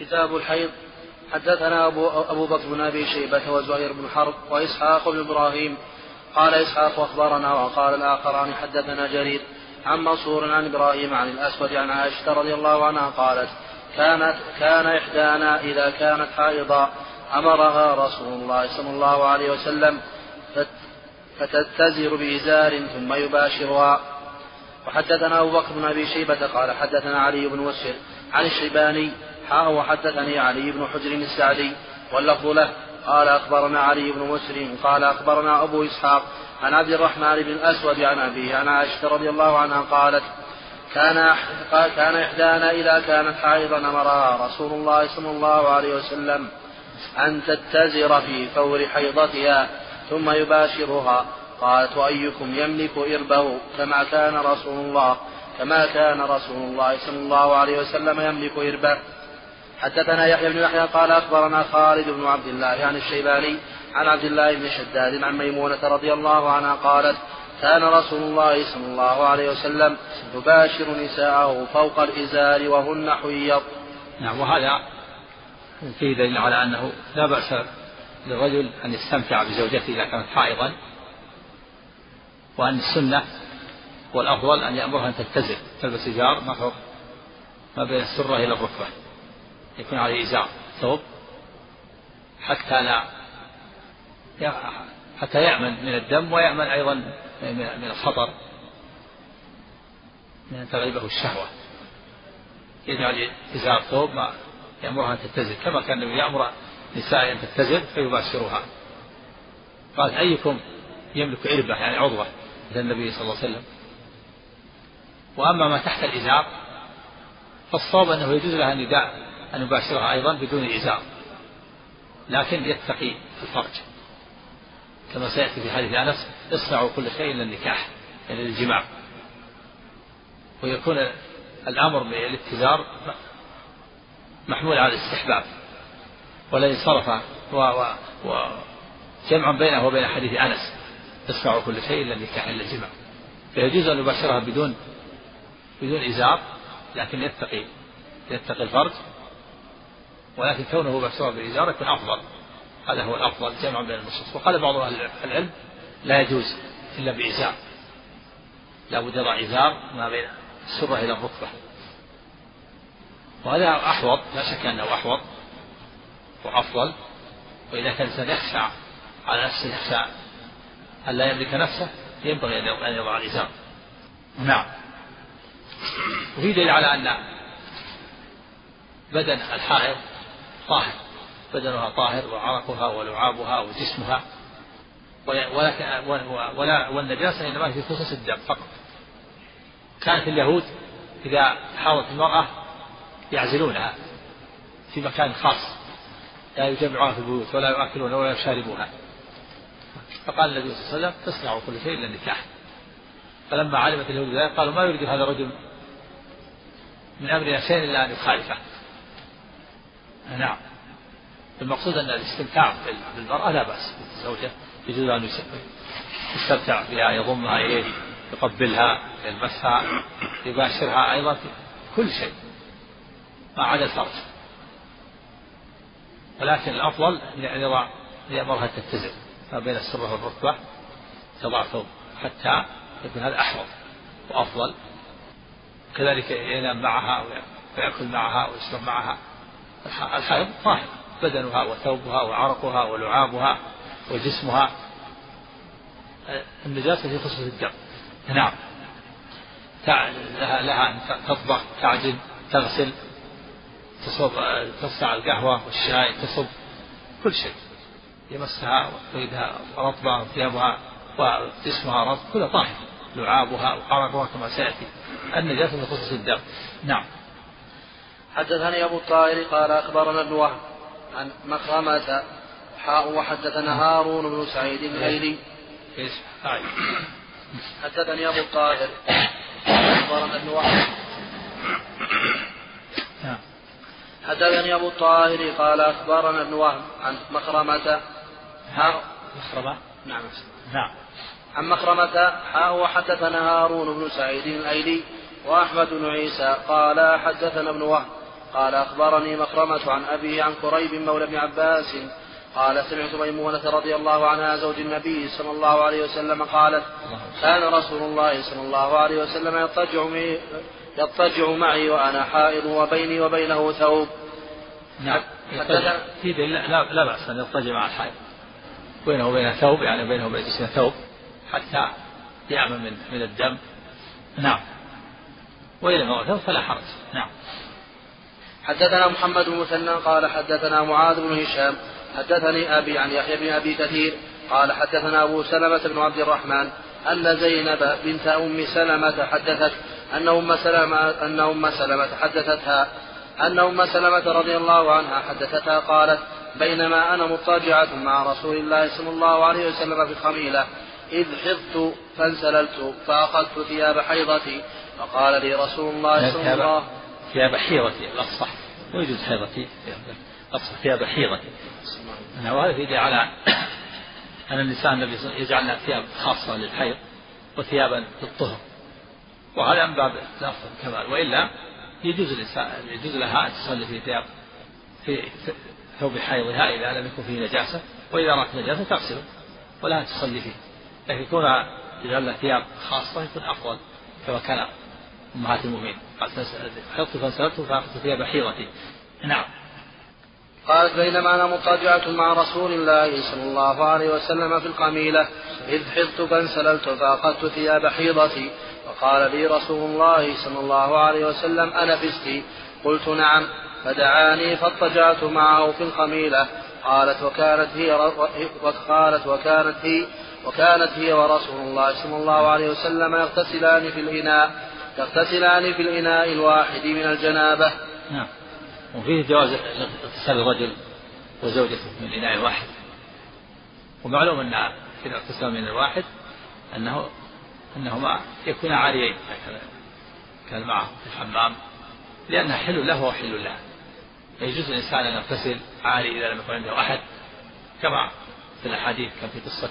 كتاب الحيض. حدثنا أبو, أبو بكر بن أبي شيبة وزهير بن حرب وإسحاق بن إبراهيم. قال إسحاق أخبرنا وقال الآخران حدثنا جرير عن منصور عن إبراهيم عن الأسود عن عائشة رضي الله عنها قالت كانت كان إحدانا إذا كانت حائضا أمرها رسول الله صلى الله عليه وسلم فتتزر بإزار ثم يباشرها. وحدثنا أبو بكر بن أبي شيبة قال حدثنا علي بن مسر عن الشيباني وحدثني علي بن حجر السعدي واللفظ له قال أخبرنا علي بن مسلم قال أخبرنا أبو إسحاق عن عبد الرحمن بن الأسود عن أبيه عن عائشة رضي الله عنها قالت كان كان إحدانا إذا كانت حائضا أمرها رسول الله صلى الله عليه وسلم أن تتزر في فور حيضتها ثم يباشرها. قالت وأيكم يملك إربه كما كان رسول الله كما كان رسول الله صلى الله عليه وسلم يملك إربه؟ حدثنا يحيى بن يحيى قال أخبرنا خالد بن عبد الله عن الشيباني عن عبد الله بن شداد عن ميمونة رضي الله عنها قالت كان رسول الله صلى الله عليه وسلم يباشر نساءه فوق الإزار وهن حيض. نعم وهذا فيه دليل على أنه لا بأس للرجل أن يستمتع بزوجته إذا كانت حائضا وأن السنة والأفضل أن يأمرها أن تتزر تلبس إزار ما بين السرة إلى الركبة. يكون عليه إزار. ثوب. حتى لا حتى يأمن من الدم ويأمن أيضا من الخطر من أن تغلبه الشهوة. يجعل إزار ثوب ما يأمرها أن تتزل. كما كان النبي يأمر نساء أن تتزل فيباشرها قال أيكم يملك عربة يعني عضوة مثل النبي صلى الله عليه وسلم. وأما ما تحت الإزار فالصواب أنه يجوز لها النداء. أن يباشرها أيضا بدون إزار لكن يتقي الفرج. كما سيأتي في حديث أنس اصنعوا كل شيء إلا النكاح يعني الجماع ويكون الأمر بالاتزار محمول على الاستحباب والذي صرف وجمع بينه وبين حديث أنس اصنعوا كل شيء إلا النكاح إلا الجماع فيجوز أن يباشرها بدون بدون إزار لكن يتقي يتقي الفرج. ولكن كونه مبشرا بالإزار يكون أفضل. هذا هو الأفضل جمع بين النصوص. وقال بعض أهل العلم لا يجوز إلا بإزار. لا بد يضع إزار ما بين السرة إلى الركبة. وهذا أحوط لا شك أنه أحوط وأفضل. وإذا كان الإنسان يخشى على نفسه يخشى أن لا يملك نفسه ينبغي أن يضع الإزار. نعم. وفي دليل على أن بدن الحائض طاهر بدنها طاهر وعرقها ولعابها وجسمها. ولكن ولا والنجاسة إنما في خصوص الدم فقط. كانت اليهود إذا حاضت المرأة يعزلونها في مكان خاص لا يجمعها في البيوت ولا يؤكلون ولا يشاربونها. فقال النبي صلى الله عليه وسلم تصنع كل شيء إلا النكاح. فلما علمت اليهود ذلك قالوا ما يريد هذا الرجل من أمرنا شيء إلا أن يخالفه. نعم. المقصود أن الاستمتاع بالمرأة لا بأس الزوجة يجوز أن يستمتع بها يضمها إليه يقبلها يلمسها يباشرها أيضا في كل شيء ما عدا الفرج. ولكن الأفضل أن يضع يأمرها تتزن ما بين السرة والركبة تضع ثوب حتى يكون هذا أحوط وأفضل. كذلك ينام معها ويأكل معها ويشرب معها. الحائض طاهر. بدنها وثوبها وعرقها ولعابها وجسمها. النجاسة في خصوص الدم. نعم. لها لها أن تطبخ تعجن تغسل تصب تصنع القهوة والشاي تصب كل شيء. يمسها ويدها رطبة وثيابها وجسمها رطب كلها طاهر. لعابها وعرقها كما سيأتي. النجاسة في خصوص الدم. نعم. حدثني أبو الطاهر قال أخبرنا ابن وهب عن مخرمة حاء وحدثنا هارون بن سعيد الايلي إيش؟ حدثني أبو الطاهر أخبرنا ابن وهب. حدثني أبو الطاهر قال أخبرنا ابن وهب عن مخرمة حاء. مخرمة؟ نعم. نعم. عن مخرمة حاء وحدثنا هارون بن سعيد الأيلي وأحمد بن عيسى قال حدثنا ابن وهب. قال أخبرني مخرمة عن أبيه عن كريب مولى ابن عباس. قال سمعت ميمونة رضي الله عنها زوج النبي صلى الله عليه وسلم قالت كان رسول الله صلى الله عليه وسلم يضطجع يضطجع معي وأنا حائض وبيني وبينه ثوب. نعم. في لا, لا بأس أن يضطجع مع الحائض. بينه وبين ثوب يعني بينه وبين جسمه ثوب حتى يأمن من من الدم. نعم. وإذا ما ثوب فلا حرج. نعم. حدثنا محمد بن مثنى قال حدثنا معاذ بن هشام حدثني أبي عن يحيى بن أبي كثير قال حدثنا أبو سلمة بن عبد الرحمن أن زينب بنت أم سلمة حدثت أن أم سلمة أن أم سلمة حدثتها أن أم سلمة رضي الله عنها حدثتها قالت بينما أنا مضطجعة مع رسول الله صلى الله عليه وسلم في الخميلة إذ حضت فانسللت فأخذت ثياب حيضتي فقال لي رسول الله صلى الله عليه وسلم ثياب حيضتي الأصح ويجوز حيضتي. أصح ثياب حيضتي. وهذا يدل على أن النبي يجعلن ثياب خاصة للحيض وثيابا للطهر. وهذا من باب الأفضل الكمال وإلا يجوز الإنسان يجوز لها أن تصلي في ثياب في ثوب حيضها إذا لم يكن فيه نجاسة. وإذا رأت نجاسة تغسله ولا تصلي فيه. لكن كونها يجعل ثياب خاصة يكون أفضل كما كان أمهات المؤمنين. حفظت فانسلبت فأخذت ثياب حيضتي نعم. قالت بينما أنا مضطجعة مع رسول الله صلى الله عليه وسلم في القميلة إذ حضت فانسللت فأخذت ثياب حيضتي فقال لي رسول الله صلى الله عليه وسلم أنا فستي قلت نعم. فدعاني فاضطجعت معه في القميلة. قالت وكانت هي وقالت وكانت هي وكانت هي ورسول الله صلى الله عليه وسلم يغتسلان في الإناء. يغتسلان في الإناء الواحد من الجنابة. نعم. وفيه جواز اغتسال الرجل وزوجته من الإناء الواحد. ومعلوم أن في الاغتسال من الواحد أنه أنهما يكون عاريين كان معه في الحمام. لأنها حل له وحل له. يجوز الإنسان أن يغتسل عاري إذا لم يكن عنده أحد كما في الأحاديث كان في قصة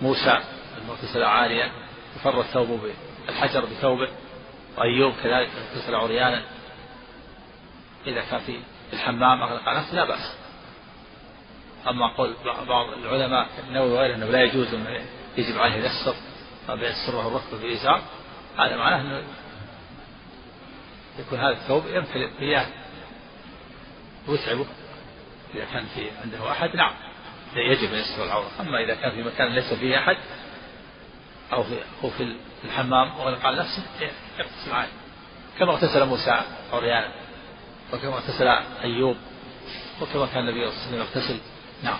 موسى المغتسل عاريا وفر الثوب بالحجر بثوبه. وأيوب كذلك اغتسل عريانا. إذا كان في الحمام أغلق نفسه لا بأس. أما قول بعض العلماء النووي وغيره أنه لا يجوز أنه يجب عليه يسر بين السر والركبة بالإزار هذا معناه أنه يكون هذا الثوب يمتلئ مياه ويتعبه إذا كان في عنده أحد نعم يجب أن يستر العورة. أما إذا كان في مكان ليس فيه أحد أو في أو في الحمام وغلق على نفسه يغتسل عادي كما اغتسل موسى عريانا وكما اغتسل أيوب وكما كان النبي صلى الله عليه وسلم يغتسل. نعم.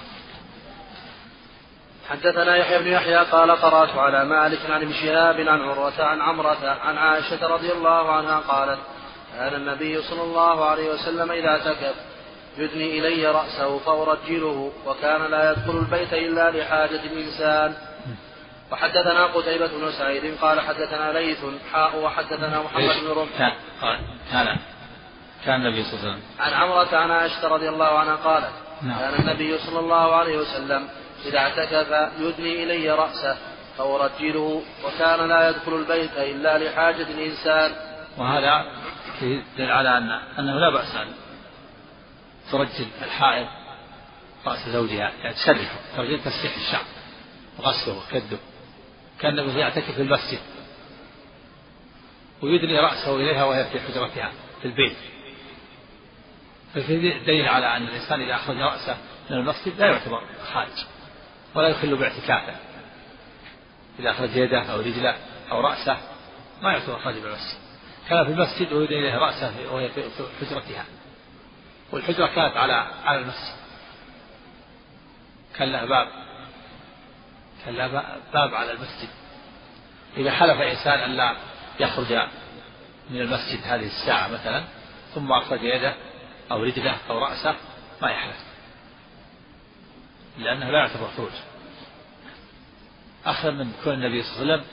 حدثنا يحيى بن يحيى قال قرأت على مالك عن ابن شهاب عن عروة عن عمرة عن عائشة رضي الله عنها قالت كان النبي صلى الله عليه وسلم إذا اعتكف يدني إلي رأسه فأرجله وكان لا يدخل البيت إلا لحاجة الإنسان. وحدثنا قتيبة بن سعيد قال حدثنا ليث حاء وحدثنا محمد بن رمح كان كان كان النبي صلى الله عليه وسلم. عن عمرة عن عائشة رضي الله عنها قالت نعم. كان النبي صلى الله عليه وسلم إذا اعتكف يدني إلي رأسه فأرجله وكان لا يدخل البيت إلا لحاجة الإنسان. وهذا يدل على أن أنه لا بأس أن ترجل الحائض رأس زوجها يعني تسرحه ترجل تسريح الشعر وغسله وكده كان النبي يعتكف في المسجد ويدني رأسه إليها وهي في حجرتها في البيت. ففي دليل على أن الإنسان إذا أخرج رأسه من المسجد لا يعتبر خارج ولا يخل باعتكافه. إذا أخرج يده أو رجله أو رأسه ما يعتبر خارج من المسجد. كان في المسجد ويدني إليه رأسه وهي في حجرتها. والحجرة كانت على على المسجد. كان لها باب كان لها باب على المسجد. إذا حلف إنسان أن لا يخرج من المسجد هذه الساعة مثلا ثم أخرج يده أو رجله أو رأسه ما يحلف. لأنه لا يعتبر خروج. أخذ من كون النبي صلى الله عليه وسلم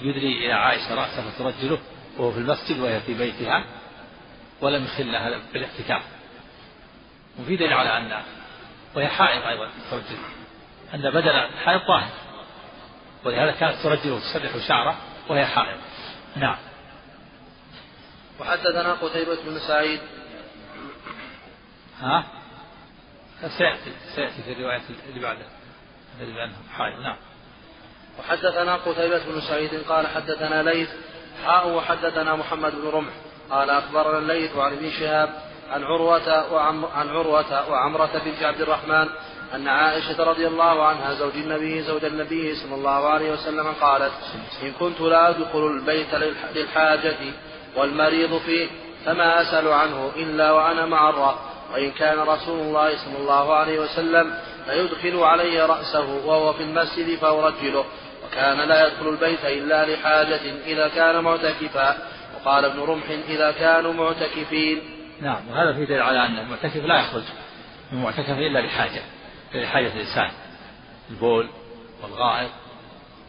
يدري إلى عائشة رأسه فترجله وهو في المسجد وهي في بيتها ولم يخل لها بالاعتكاف وفي دليل على أن وهي حائض أيضا أن بدن الحائض طاهر. ولهذا كانت ترجل وتسرح شعره وهي حائض. نعم. وحدثنا قتيبة بن سعيد. ها؟ سيأتي سيأتي في الرواية اللي بعده. الذي بأنه حائض. نعم. وحدثنا قتيبة بن سعيد قال حدثنا ليث حاء وحدثنا محمد بن رمح. قال أخبرنا الليث عن ابن شهاب عن عروة وعم عن عروة وعمرة بنت عبد الرحمن أن عائشة رضي الله عنها زوج النبي زوج النبي صلى الله عليه وسلم قالت إن كنت لا أدخل البيت للحاجة والمريض فيه فما أسأل عنه إلا وأنا معرة وإن كان رسول الله صلى الله عليه وسلم فيدخل علي رأسه وهو في المسجد فأرجله. وكان لا يدخل البيت إلا لحاجة إذا كان معتكفا. وقال ابن رمح إذا كانوا معتكفين. نعم وهذا في دليل على أن المعتكف لا يخرج من معتكف إلا لحاجة. لحاجة الإنسان البول والغائط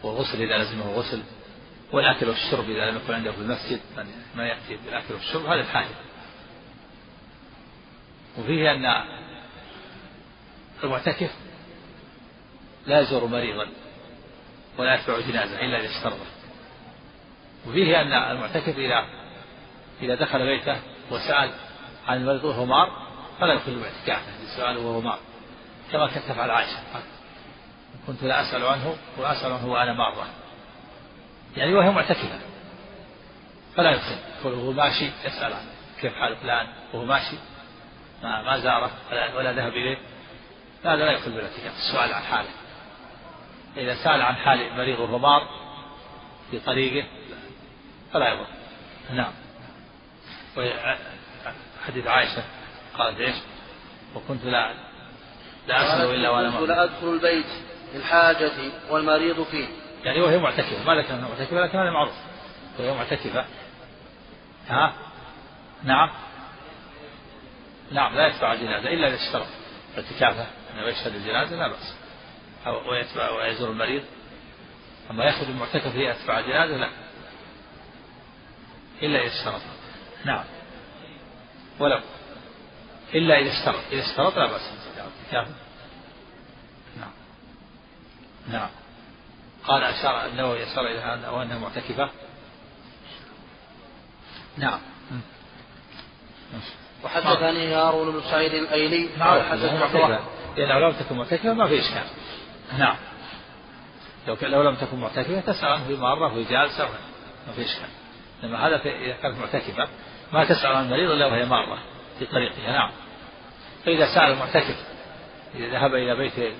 والغسل إذا لزمه غسل والأكل والشرب إذا لم يكن عنده في المسجد ما يأتي بالأكل والشرب هذا الحاجة. وفيه أن المعتكف لا يزور مريضا ولا يتبع جنازة إلا إذا اشترطه وفيه أن المعتكف إذا إذا دخل بيته وسأل عن المريض وهو مار فلا يدخل باعتكافه السؤال وهو مار. كما كانت تفعل عائشة كنت لا أسأل عنه وأسأل عنه وأنا مارة يعني وهي معتكفة. فلا يدخل وهو ماشي يسأل عنه. كيف حال فلان وهو ماشي. ما ما زاره. ولا, ولا ذهب إليه. هذا لا يدخل بالاعتكاف السؤال عن حاله. إذا سأل عن حال مريض وهو مار في طريقه فلا يضر. نعم. حديث عائشة قالت إيش؟ وكنت لا لا أسأل إلا وأنا لا أدخل البيت للحاجة والمريض فيه. يعني وهي معتكفة ما ذكر أنها معتكفة لكن هذا معروف. وهي معتكفة. ها؟ نعم. نعم لا يتبع الجنازة إلا إذا اشترط اعتكافه أنه يشهد الجنازة لا بأس. أو ويتبع ويزور المريض. أما يخرج المعتكف ليتبع الجنازة لا. إلا إذا اشترط. نعم. ولو إلا إذا اشترط. إذا اشترط لا بأس. اعتكافه نعم. نعم. قال أشار النووي أشار إلى أنها معتكفة. نعم. وحدثني هارون بن سعيد الأيلي. قال حدثنا لأن لو لم تكن معتكفة ما في إشكال. نعم. لو لو لم تكن معتكفة تسأل عنه في مرة في جالسة ما في إشكال. لما هذا إذا كانت معتكفة ما تسأل عن المريض إلا وهي مرة في طريقها. نعم. فإذا سأل المعتكف إذا ذهب إلى بيت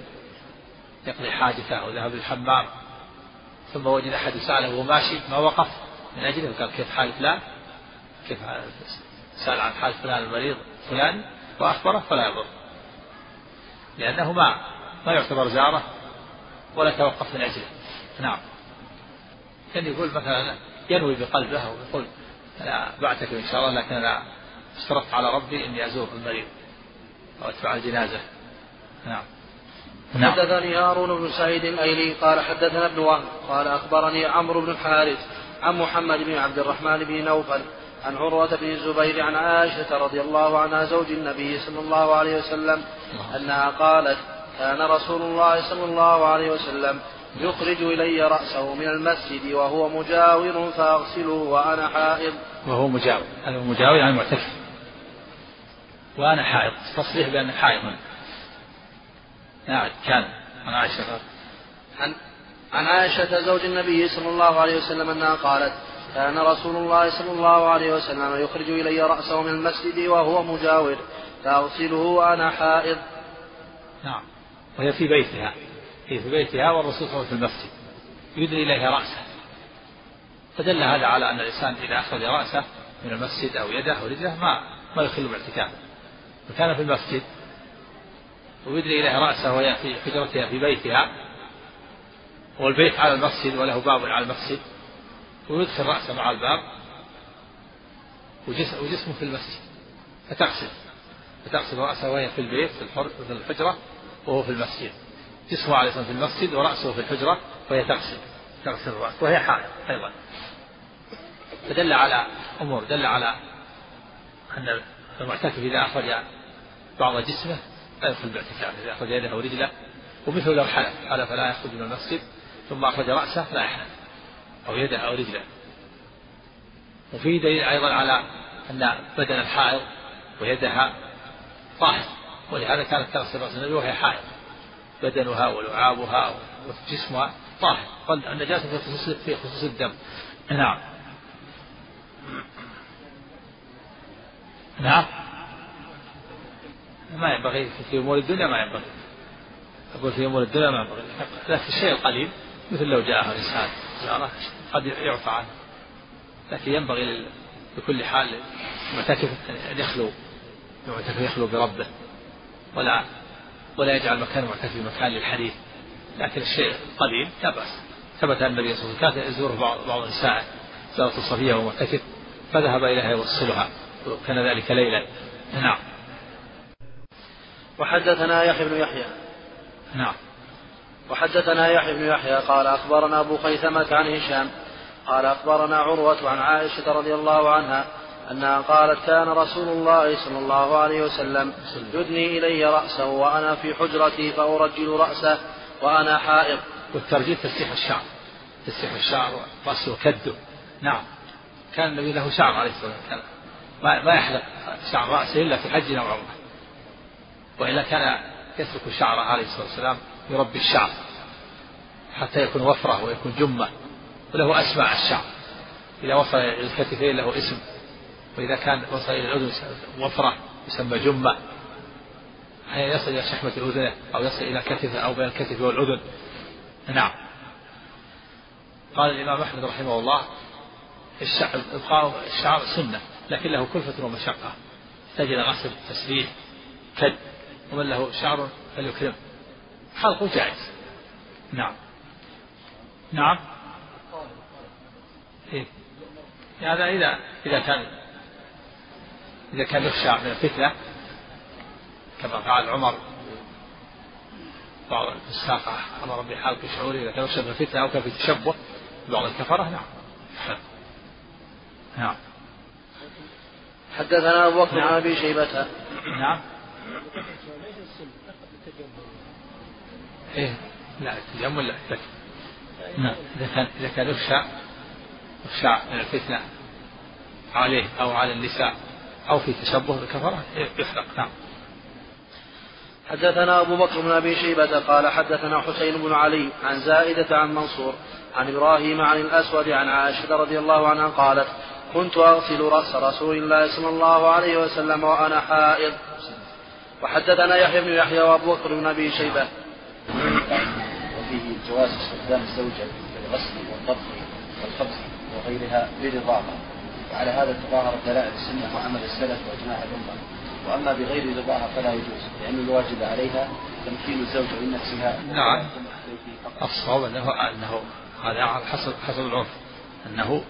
يقضي حاجته أو ذهب للحمام ثم وجد أحد سأله وهو ماشي ما وقف؟ من أجله؟ قال كيف حال فلان؟ كيف سأل عن حال فلان المريض فلان؟ وأخبره فلا يضر. لأنه ما ما يعتبر زارة ولا توقف من أجله. نعم. كان يقول مثلا ينوي بقلبه ويقول أنا بعتك إن شاء الله لكن أنا اشترطت على ربي إني أزور المريض أو أتبع الجنازة. نعم. نعم. حدثني هارون بن سعيد الأيلي قال حدثنا ابن وهب قال أخبرني عمرو بن الحارث عن محمد بن عبد الرحمن بن نوفل عن عروة بن الزبير عن عائشة رضي الله عنها زوج النبي صلى الله عليه وسلم أنها قالت كان رسول الله صلى الله عليه وسلم يخرج إلي رأسه من المسجد وهو مجاور فأغسله وأنا حائض. وهو مجاور. هذا مجاور يعني معتكف. وأنا حائض. تصريح بأن حائض نعم كان. عن عائشة. عن عن عائشة زوج النبي صلى الله عليه وسلم أنها قالت كان رسول الله صلى الله عليه وسلم يخرج إلي رأسه من المسجد وهو مجاور فأغسله وأنا حائض. نعم. وهي في بيتها. هي في بيتها والرسول صلى الله عليه وسلم في المسجد. يدري إليها رأسه. فدل هذا على أن الإنسان إذا أخرج رأسه من المسجد أو يده أو رجله ما ما يخل باعتكافه. فكان في المسجد ويدري إليها رأسه وهي في حجرتها في بيتها. والبيت على المسجد وله باب على المسجد. ويدخل رأسه مع الباب. وجسمه في المسجد. فتغسل. فتغسل رأسه وهي في البيت في الحجرة وهو في المسجد. جسمه عليه الصلاة في المسجد ورأسه في الحجرة وهي تغسل. تغسل الرأس. وهي حائض أيضا. فدل على أمور. دل على أن المعتكف إذا أخرج بعض جسمه لا يدخل باعتكاف إذا أخرج يده أو رجله ومثل لو حلف حلف لا يخرج من المسجد ثم أخرج رأسه لا يحلف أو يده أو رجله. وفي دليل أيضا على أن بدن الحائض ويدها طاهر ولهذا كانت تغسل رأس النبي وهي حائض. بدنها ولعابها وجسمها طاهر. النجاسة في خصوص في خصوص الدم. نعم. نعم. ما ينبغي في أمور الدنيا ما ينبغي. أقول في أمور الدنيا ما ينبغي. لكن الشيء القليل مثل لو جاءه إنسان زيارة قد يعفى عنه. لكن ينبغي لكل حال المعتكف أن يخلو المعتكف يخلو بربه. ولا ولا يجعل مكان المعتكف مكان للحديث. لكن الشيء قليل لا بأس. ثبت أن النبي صلى الله عليه وسلم كان يزوره بعض بعض النساء زارت الصفية وهو معتكف فذهب إليها يوصلها وكان ذلك ليلا. نعم. وحدثنا يحيى بن يحيى. نعم. وحدثنا يحيى بن يحيى قال أخبرنا أبو خيثمة عن هشام. قال أخبرنا عروة عن عائشة رضي الله عنها أنها قالت كان رسول الله صلى الله عليه وسلم يدني إلي رأسه وأنا في حجرتي فأرجل رأسه وأنا حائض. والترجيل تسريح الشعر. تسريح الشعر ورأسه كده نعم. كان النبي له شعر عليه الصلاة والسلام. ما يحلق شعر رأسه إلا في حج أو عمرة وإلا كان يترك شعره عليه الصلاة والسلام يربي الشعر حتى يكون وفرة ويكون جمة وله أسماء الشعر. إذا وصل إلى الكتفين له اسم وإذا كان وصل إلى الأذن وفرة يسمى جمة. أحيانا يصل إلى شحمة أذنه أو يصل إلى كتفه أو بين الكتف والأذن. نعم. قال الإمام أحمد رحمه الله إبقاء الشعر سنة لكن له كلفة ومشقة. تجد غسل تسريح كد. ومن له شعر فليكرم حلقه جائز. نعم. نعم. إيه؟ هذا إذا إذا كان إذا كان يخشى من الفتنة كما فعل عمر بعض الفساق أمر بحلق شعوره إذا كان يخشى من الفتنة أو كان في تشبه ببعض الكفرة. نعم. نعم. حدثنا أبو بكر عن أبي شيبة. نعم. إيه لا التجمل لا لكن. نعم. إذا كان إذا كان يخشى يخشى من الفتنة عليه أو على النساء أو في تشبه بالكفرة يحرق. نعم. حدثنا أبو بكر بن أبي شيبة قال حدثنا حسين بن علي عن زائدة عن منصور عن إبراهيم عن الأسود عن عائشة رضي الله عنها قالت كنت أغسل رأس رسول الله صلى الله عليه وسلم وأنا حائض. وحدثنا يحيى بن يحيى وأبو بكر بن أبي شيبة. وفيه جواز استخدام الزوجة للغسل والطبخ والخبز وغيرها برضاها وعلى هذا تظاهر دلائل السنة وعمل السلف وإجماع الأمة. وأما بغير رضاها فلا يجوز لأن الواجب عليها تمكين الزوجة من نفسها. نعم. الصواب أنه أنه هذا حسب حسب العرف أنه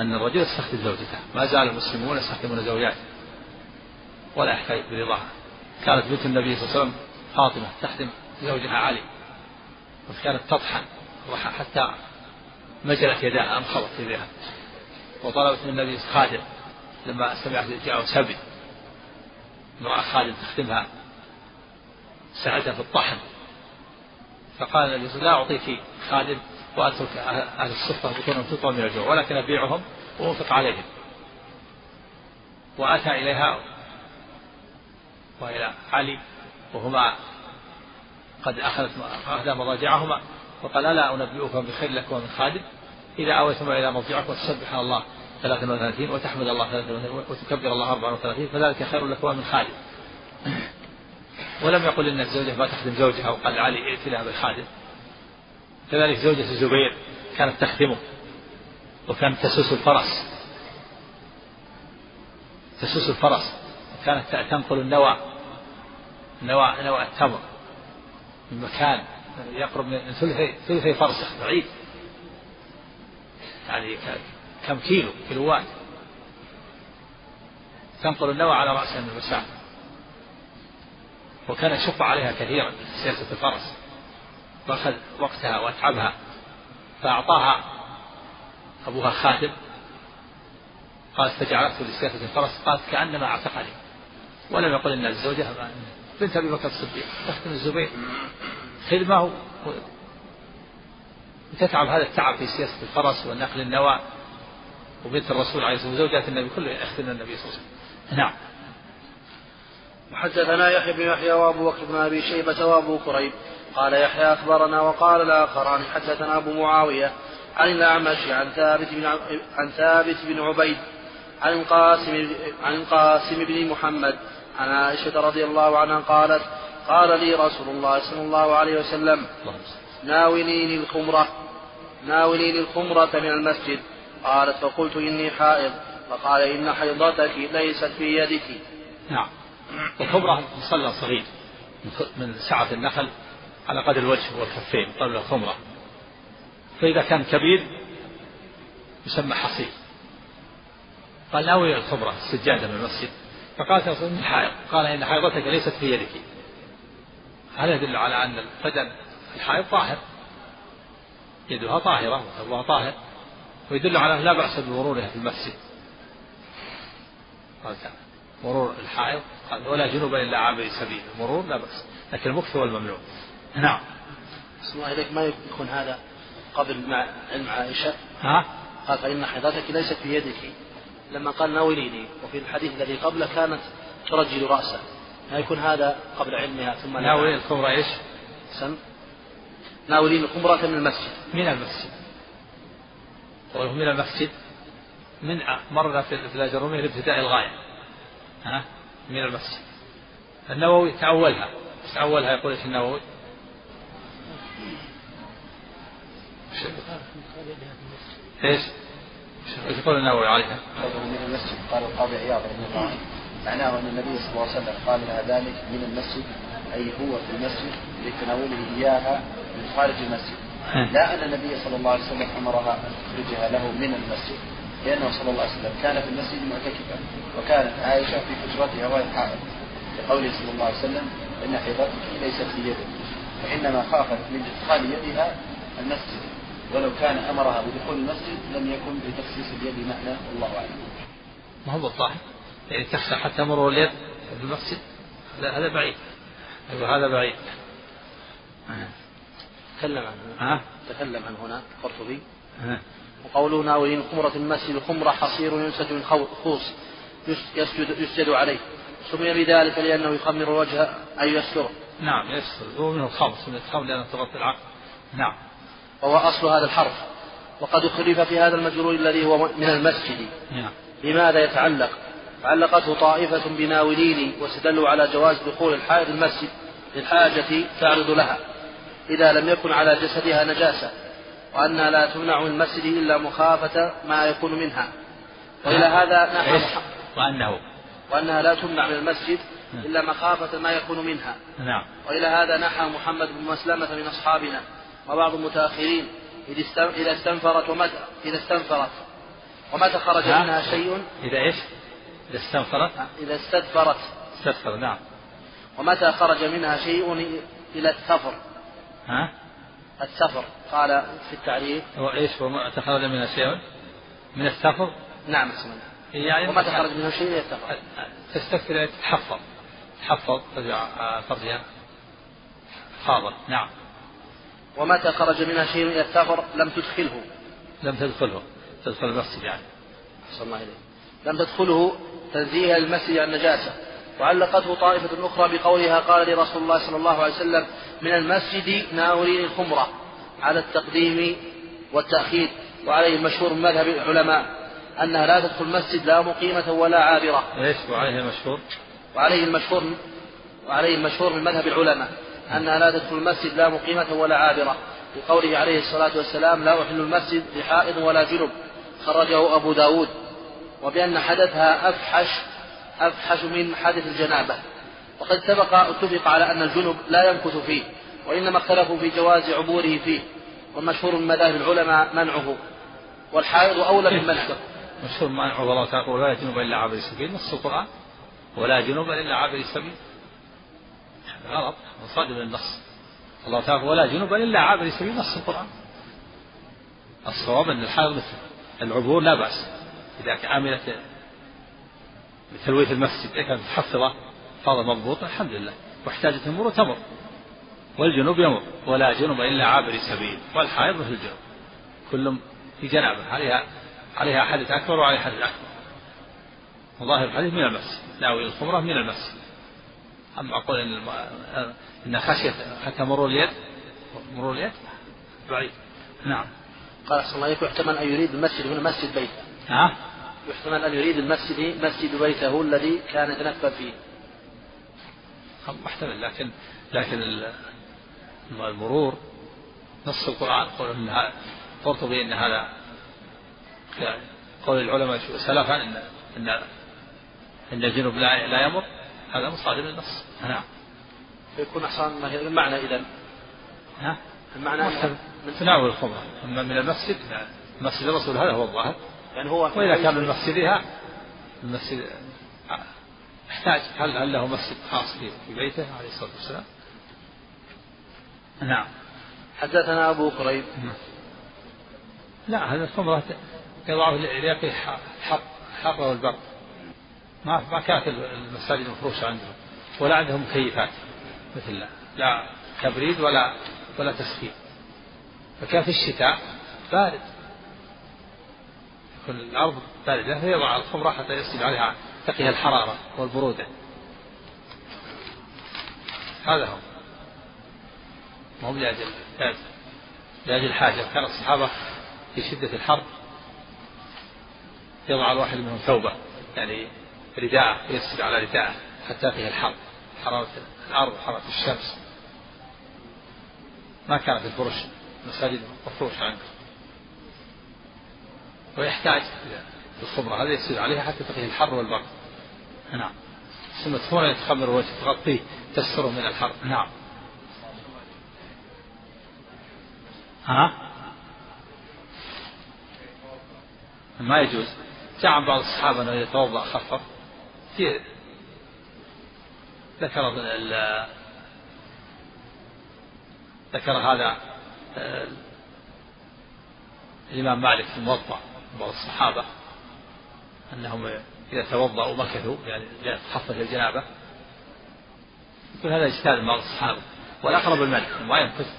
أن الرجل يستخدم زوجته. ما زال المسلمون يستخدمون زوجات ولا يحتاج برضاها كانت بنت النبي صلى الله عليه وسلم فاطمة تخدم زوجها علي. وكانت تطحن حتى مجلت يداها أنخضت يديها وطلبت من النبي خادم لما سمعت جاءه سبي. امرأة خادم تخدمها ساعدها في الطحن. فقال النبي لا أعطيك خادم وأترك أهل الصفة بطونهم تطوى من الجوع ولكن أبيعهم وأنفق عليهم. وأتى إليها وإلى علي وهما قد أخذت أخذ مضاجعهما وقال ألا أنبئكم بخير لكم من خادم. إذا أويتم إلى موضعكم وتسبح الله 33 وتحمد الله 33 وتكبر الله 34 فذلك خير لكم من خادم. ولم يقل إن الزوجة ما تخدم زوجها وقال علي ائت لها بالخادم. كذلك زوجة الزبير كانت تخدمه وكانت تسوس الفرس. تسوس الفرس. وكانت تنقل النوى نوى نوى التمر. من مكان يقرب من ثلثي ثلثي فرسخ بعيد. يعني كم كيلو كيلوات. تنقل النوى على رأسها من المسافة وكان يشق عليها كثيرا سياسة الفرس. وأخذ وقتها وأتعبها. فأعطاها أبوها خاتم قالت فجعلته لسياسة الفرس. قالت كأنما أعتقني. ولم يقل إن الزوجة بنت أبي بكر الصديق تخدم الزبير. خدمة وتتعب هذا التعب في سياسة الفرس ونقل النوى وبنت الرسول عليه الصلاة والسلام وزوجات النبي كله يخدمن النبي صلى الله عليه وسلم. نعم. وحدثنا يحيى بن يحيى وأبو بكر بن أبي شيبة وأبو كريب. قال يحيى أخبرنا وقال الآخران حدثنا أبو معاوية عن الأعمش عن ثابت بن عن ثابت بن عبيد عن القاسم عن القاسم بن محمد عن عائشة رضي الله عنها قالت قال لي رسول الله صلى الله عليه وسلم ناوليني الخمره ناوليني الخمره من المسجد. قالت فقلت إني حائض. فقال إن حيضتك ليست في يدك. نعم. الخمرة مصلى صغير من سعة النخل على قدر الوجه والكفين قبل الخمرة. فإذا كان كبير يسمى حصير قال ناوي الخمرة السجادة من المسجد. فقالت الله حائض قال إن حائضتك ليست في يدك. هذا يدل على أن البدن الحائض طاهر. يدها طاهرة وثوبها طاهر. ويدل على لا بأس بمرورها في المسجد. قال مرور الحائض قال ولا جنوب إلا عابر سبيل. المرور لا بأس لكن المكث هو الممنوع. نعم. الله إليك. ما يكون هذا قبل مع علم عائشة؟ ها؟ قال فإن حيضتك ليست في يدك. لما قال ناوليني وفي الحديث الذي قبله كانت ترجل رأسه. ما يكون هذا قبل علمها ثم ناولين الخمرة إيش؟ سم. ناولين الخمرة من المسجد. من المسجد. قوله من المسجد. من مرنا في الأجرومية لابتداء الغاية. ها؟ من المسجد. النووي تأولها. تأولها يقول إيش النووي؟ إيش؟ إيش يقول النووي عليها؟ من المسجد قال القاضي عياض رحمه الله معناه أن النبي صلى الله عليه وسلم قال لها ذلك من المسجد أي هو في المسجد لتناوله إياها من خارج المسجد. لا أن النبي صلى الله عليه وسلم أمرها أن تخرجها له من المسجد لأنه صلى الله عليه وسلم كان في المسجد معتكفا وكانت عائشة في حجرتها وهي حائض. لقوله صلى الله عليه وسلم إن حيضتك ليست في يدك فإنما خافت من إدخال يدها المسجد. ولو كان أمرها بدخول المسجد لم يكن لتخصيص اليد معنى والله أعلم. ما هو بالظاهر يعني تخشى حتى مرور اليد في المسجد؟ لا هذا بعيد. أيوة هذا بعيد. تكلم عنه. ها؟ تكلم عنه هنا القرطبي وقوله ناولين خمرة المسجد الخمرة حصير ينسج من خوص يسجد, يسجد عليه. سمي بذلك لأنه يخمر الوجه أي يستره نعم يستر هو من الخمس من الخمر لأنه تغطي العقل. نعم. وهو أصل هذا الحرف. وقد اختلف في هذا المجرور الذي هو من المسجد. نعم. لماذا يتعلق؟ علقته طائفة بناولين واستدلوا على جواز دخول الحائض المسجد للحاجة تعرض لها. إذا لم يكن على جسدها نجاسة وأنها لا تمنع من المسجد إلا مخافة ما يكون منها. وإلى هذا نحى وأنه. وأنها لا تمنع من المسجد إلا مخافة ما يكون منها. نعم. وإلى هذا نحى محمد بن مسلمة من أصحابنا. وبعض المتأخرين إذا استنفرت ومتى إذا استنفرت. ومتى خرج منها شيء؟ إذا إيش؟ إذا استنفرت؟ إذا استدفرت استدفر نعم. ومتى خرج منها شيء؟ إلى الثفر ها؟ الثفر قال في التعريف. هو إيش؟ ومتى خرج منها شيء؟ من الثفر؟ نعم اسمه يعني ومتى خرج منها شيء؟ إلى الثفر تستكثر تحفظ. تحفظ ترجع فرجها حاضر نعم. ومتى خرج منها شيء إلى الثفر لم تدخله. لم تدخله. تدخل المسجد يعني. أحسن الله إليه لم تدخله تنزيها للمسجد عن النجاسة وعلقته طائفة أخرى بقولها قال لرسول الله صلى الله عليه وسلم من المسجد ناولين الخمرة. على التقديم والتأخير. وعليه المشهور من مذهب العلماء أنها لا تدخل المسجد لا مقيمة ولا عابرة. إيش وعليه المشهور؟ وعليه المشهور وعليه المشهور من مذهب العلماء. أنها لا تدخل المسجد لا مقيمة ولا عابرة. لقوله عليه الصلاة والسلام لا أحل المسجد لحائض ولا جنب. خرجه أبو داود. وبأن حدثها أفحش أفحش من حدث الجنابة. وقد اتفق اتفق على أن الجنب لا يمكث فيه وإنما اختلفوا في جواز عبوره فيه. والمشهور من مذاهب العلماء منعه. والحائض أولى من منعه. مشهور منعه والله تعالى ولا جنوب إلا عابر السبيل. نص القرآن. ولا جنوب إلا عابر السبيل. غلط مصادم النص الله تعالى ولا جنوب إلا عابر سبيل نص القرآن. الصواب أن الحائض مثل العبور لا بأس. إذا عملت بتلويث المسجد إذا كانت محفظة فاضة مضبوطة الحمد لله. واحتاجت المرور تمر والجنوب يمر. ولا جنوب إلا عابر سبيل. والحائض مثل الجنوب. كل في جنابة. عليها عليها حدث أكبر وعليها حدث أكبر. وظاهر الحديث من المسجد ناوي الخمرة من المسجد أما أقول إن إن خشية حتى مرور اليد؟ مرور اليد؟ بعيد. نعم. قال صلى الله عليه يحتمل أن يريد المسجد هنا مسجد بيته. ها؟ يحتمل أن يريد المسجد مسجد بيته الذي كان يتنفل فيه. محتمل لكن لكن المرور نص القرآن قول إن قرطبي إن هذا قول العلماء سلفا إن إن إن الجنوب لا لا يمر. هذا مصادم للنص. نعم. فيكون أحسن المعنى إذا. ها؟ المعنى من تناول الخمرة أما من المسجد مسجد الرسول هذا هو الظاهر. يعني هو وإذا كان من مسجدها المسجد يحتاج. هل هل له مسجد خاص في بيته؟ عليه الصلاة والسلام؟ نعم. حدثنا أبو كريب لا هذا الخمرة يضعه ليقي حق حقه والبر. ما ما كانت المساجد مفروشة عندهم ولا عندهم مكيفات مثل لا, لا تبريد ولا ولا تسخين. فكان في الشتاء بارد. يكون الأرض باردة فيضع الخمرة حتى يسجد عليها تقيها الحرارة والبرودة. هذا هو. ما هو لأجل لأجل الحاجة كان الصحابة في شدة الحر يضع الواحد منهم ثوبه يعني رداءه ويسجد على رداءه حتى فيه الحر. حرارة الأرض وحرارة الشمس. ما كانت الفرش مساجد مفروش عنه ويحتاج إلى الخمرة هذا يسجد عليها حتى تقيه الحر والبرد. نعم. ثم ثم يتخمر وتغطيه تستره من الحر. نعم. ها؟ ما يجوز. جاء بعض الصحابة أنه يتوضأ خفف. في ذكر ذكر هذا آه، الإمام مالك في الموضع بعض الصحابة أنهم إذا توضأوا مكثوا يعني تخفف الجنابة. يقول هذا اجتهاد بعض الصحابة. والأقرب المنع ما يمكث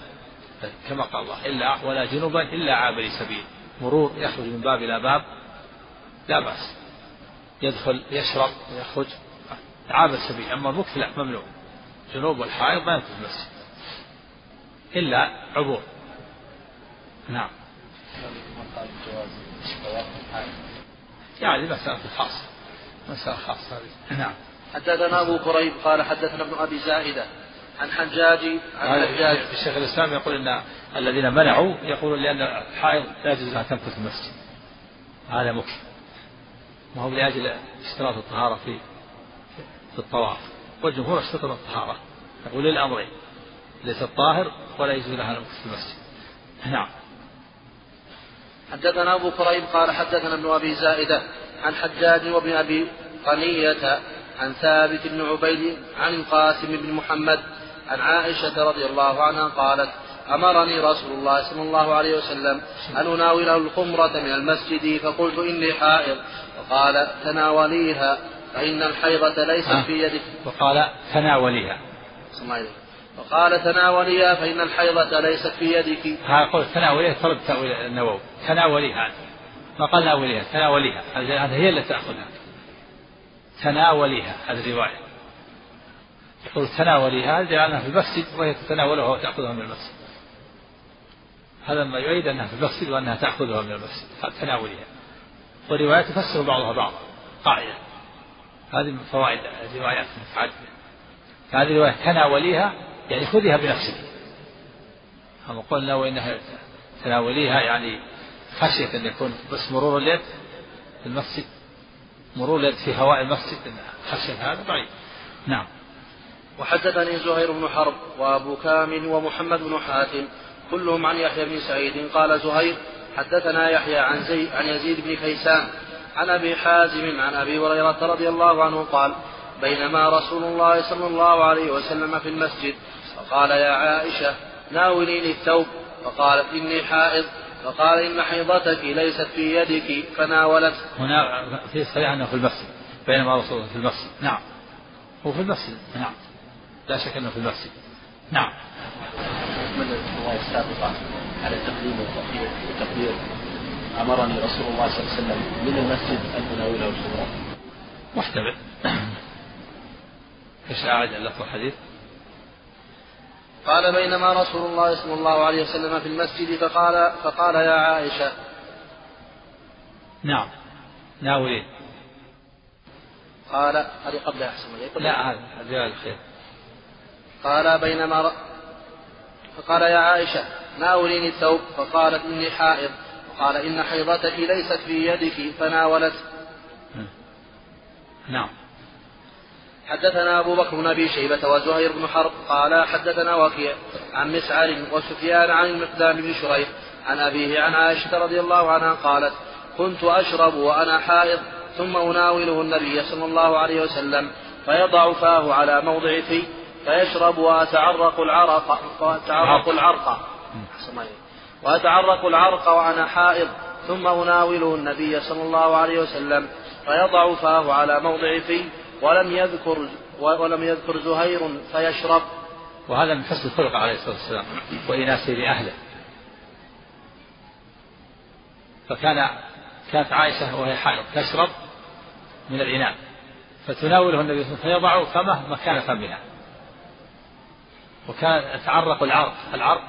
كما قال الله إلا ولا جنوبا إلا عابري سبيل. مرور يخرج من باب إلى باب لا بأس. يدخل يشرب ويخرج عابر سبيل. أما المكث لا ممنوع. جنوب والحائض ما يمكث المسجد إلا عبور. نعم. يعني مسألة خاصة. مسألة خاصة. نعم. حدثنا أبو كريب قال حدثنا ابن أبي زائدة عن حجاج عن حجاج. الشيخ الإسلام يقول أن الذين منعوا يقولون لأن الحائض لا يجوز لها تمكث المسجد. هذا مكث. ما هو لأجل اشتراط الطهارة في في الطواف. والجمهور اشترط الطهارة. يقول للأمرين ليس الطاهر ولا يجوز لها في المسجد. نعم. حدثنا أبو كريم قال حدثنا ابن أبي زائدة عن حجاج وابن أبي قنية عن ثابت بن عبيد عن القاسم بن محمد عن عائشة رضي الله عنها قالت أمرني رسول الله صلى الله عليه وسلم أن أناوله الخمرة من المسجد فقلت إني حائض. وقال تناوليها فإن الحيضة ليست في يدك. وقال تناوليها. وقال تناوليها فإن الحيضة ليست في يدك. ها قول تناوليها طلب تأويل النووي. تناوليها. ما قال ناوليها تناوليها. هذه هي التي تأخذها. تناوليها هذه الرواية. يقول تناوليها لأنها في المسجد وهي تتناولها وتأخذها من المسجد. هذا ما يعيد أنها في المسجد وأنها تأخذها من المسجد تناوليها والروايات تفسر بعضها بعضا قاعدة. هذه من فوائد الروايات المتعددة فهذه الرواية تناوليها يعني خذيها بنفسك. أما قلنا وإنها تناوليها يعني خشية أن يكون بس مرور اليد في المسجد مرور اليد في هواء المسجد خشية هذا بعيد. نعم. وحدثني زهير بن حرب وأبو كامل ومحمد بن حاتم كلهم عن يحيى بن سعيد. قال زهير حدثنا يحيى عن زي عن يزيد بن كيسان عن أبي حازم عن أبي هريرة رضي الله عنه قال بينما رسول الله صلى الله عليه وسلم في المسجد فقال يا عائشة ناوليني الثوب فقالت إني حائض. فقال إن حيضتك ليست في يدك فناولت. هنا في الصحيح أنه في المسجد بينما رسول الله في المسجد. نعم. هو في المسجد نعم. لا شك أنه في المسجد. نعم. الله السابقة على التقديم والتأخير والتقدير أمرني رسول الله صلى الله عليه وسلم من المسجد أن أناوله الخمرة محتمل إيش أعد لفظ الحديث؟ قال بينما رسول الله صلى الله عليه وسلم في المسجد فقال فقال يا عائشة. نعم. ناولين. قال هذه قبل أحسن لا هذا الخير قال بينما. فقال يا عائشة ناوليني الثوب؟ فقالت إني حائض. قال إن حيضتك ليست في يدك فناولت. نعم. حدثنا أبو بكر بن أبي شيبة وزهير بن حرب قال حدثنا وكيع عن مسعر وسفيان عن المقدام بن شريح عن أبيه عن عائشة رضي الله عنها قالت كنت أشرب وأنا حائض ثم أناوله النبي صلى الله عليه وسلم فيضع فاه على موضع في فيشرب وأتعرق العرق وأتعرق العرق. وأتعرق العرق وأنا حائض ثم أناوله النبي صلى الله عليه وسلم فيضع فاه على موضع في ولم يذكر ولم يذكر زهير فيشرب. وهذا من حسن الخلق عليه الصلاة والسلام وإناسه لأهله. فكان كانت عائشة وهي حائض تشرب من الإناء فتناوله النبي صلى الله عليه وسلم فيضع فمه مكان فمها. وكان يتعرق العرق. العرق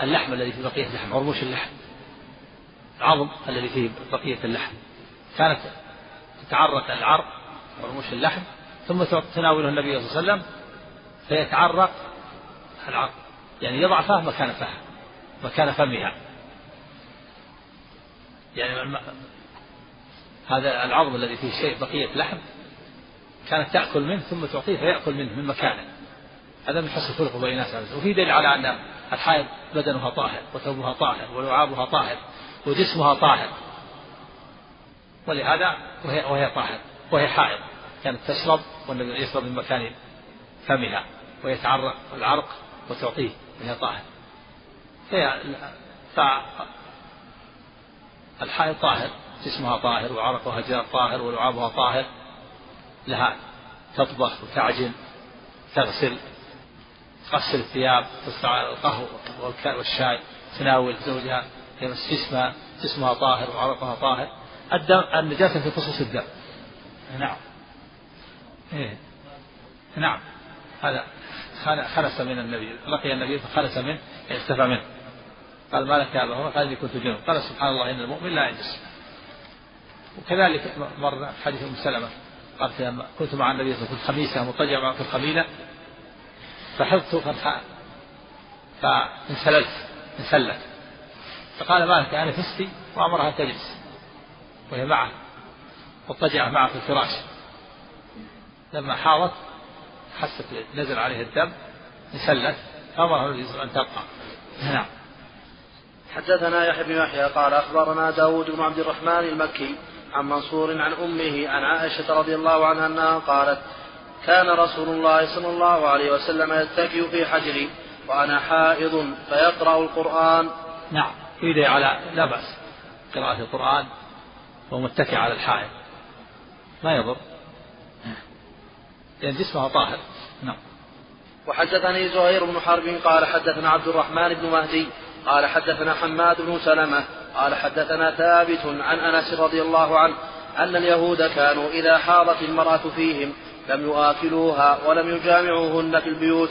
اللحم الذي في بقية اللحم عرموش اللحم. العظم الذي فيه بقية اللحم. كانت تتعرق العرق عرموش اللحم ثم تناوله النبي صلى الله عليه وسلم فيتعرق العرق. يعني يضع فاه مكان فاه مكان فمها. يعني هذا العظم الذي فيه شيء بقية لحم كانت تأكل منه ثم تعطيه فيأكل منه من مكانه. هذا من حسن خلق بين الناس وفي دليل على أن الحائض بدنها طاهر وثوبها طاهر ولعابها طاهر وجسمها طاهر. ولهذا وهي, وهي طاهر وهي حائض. كانت تشرب والنبي يشرب من مكان فمها ويتعرق العرق وتعطيه وهي طاهر. فهي الحائض طاهر جسمها طاهر وعرقها طاهر ولعابها طاهر. لها تطبخ وتعجن تغسل تغسل الثياب تصنع القهوة والشاي تناول زوجها يمس جسمها جسمها طاهر وعرقها طاهر. الدم النجاسة في خصوص الدم. نعم. إيه. نعم. هذا خلص من النبي. لقي النبي فخلص منه اختفى منه. قال ما لك يا أبا قال اني كنت جنوب قال سبحان الله إن المؤمن لا ينجس وكذلك مر حديث أم سلمة. قالت كنت مع النبي صلى الله عليه وسلم خميسه مضطجع معه في الخميلة. فحفظت فانسللت انسلت. فقال ما لك أنا فستي وأمرها أن تجلس. وهي معه. مضطجعه معه في الفراش. لما حاضت حست نزل عليه الدم انسلت. فأمرها أن تبقى. نعم. حدثنا يحيى بن يحيى قال أخبرنا داود بن عبد الرحمن المكي عن منصور عن أمه عن عائشة رضي الله عنها أنها قالت كان رسول الله صلى الله عليه وسلم يتكئ في حجري وأنا حائض فيقرأ القرآن. نعم في على لا بأس قراءة القرآن ومتكئ على الحائض. ما يضر. لأن جسمها طاهر. نعم. وحدثني زهير بن حرب قال حدثنا عبد الرحمن بن مهدي قال حدثنا حماد بن سلمة قال حدثنا ثابت عن أنس رضي الله عنه أن اليهود كانوا إذا حاضت المرأة فيهم لم يؤاكلوها ولم يجامعوهن في البيوت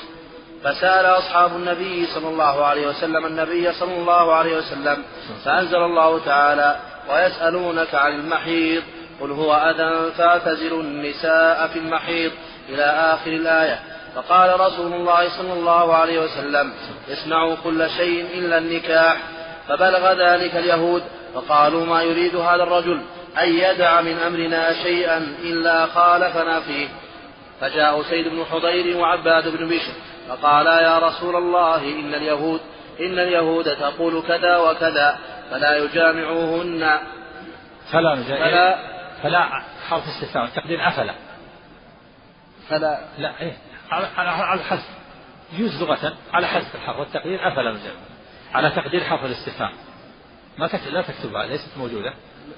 فسأل أصحاب النبي صلى الله عليه وسلم النبي صلى الله عليه وسلم فأنزل الله تعالى ويسألونك عن المحيض قل هو أذى فاعتزلوا النساء في المحيض إلى آخر الآية. فقال رسول الله صلى الله عليه وسلم اصنعوا كل شيء إلا النكاح. فبلغ ذلك اليهود فقالوا ما يريد هذا الرجل أن يدع من أمرنا شيئا إلا خالفنا فيه. فجاء سيد بن حضير وعباد بن بشر فقالا يا رسول الله إن اليهود إن اليهود تقول كذا وكذا فلا يجامعوهن. فلا فلا فلا حرف استثناء التقدير أفلا. فلا لا إيه على على الحذف يجوز لغة على حذف الحرف والتقدير أفلا نجمع على تقدير حرف الاستفهام. ما تكتب لا تكتبها ليست موجودة.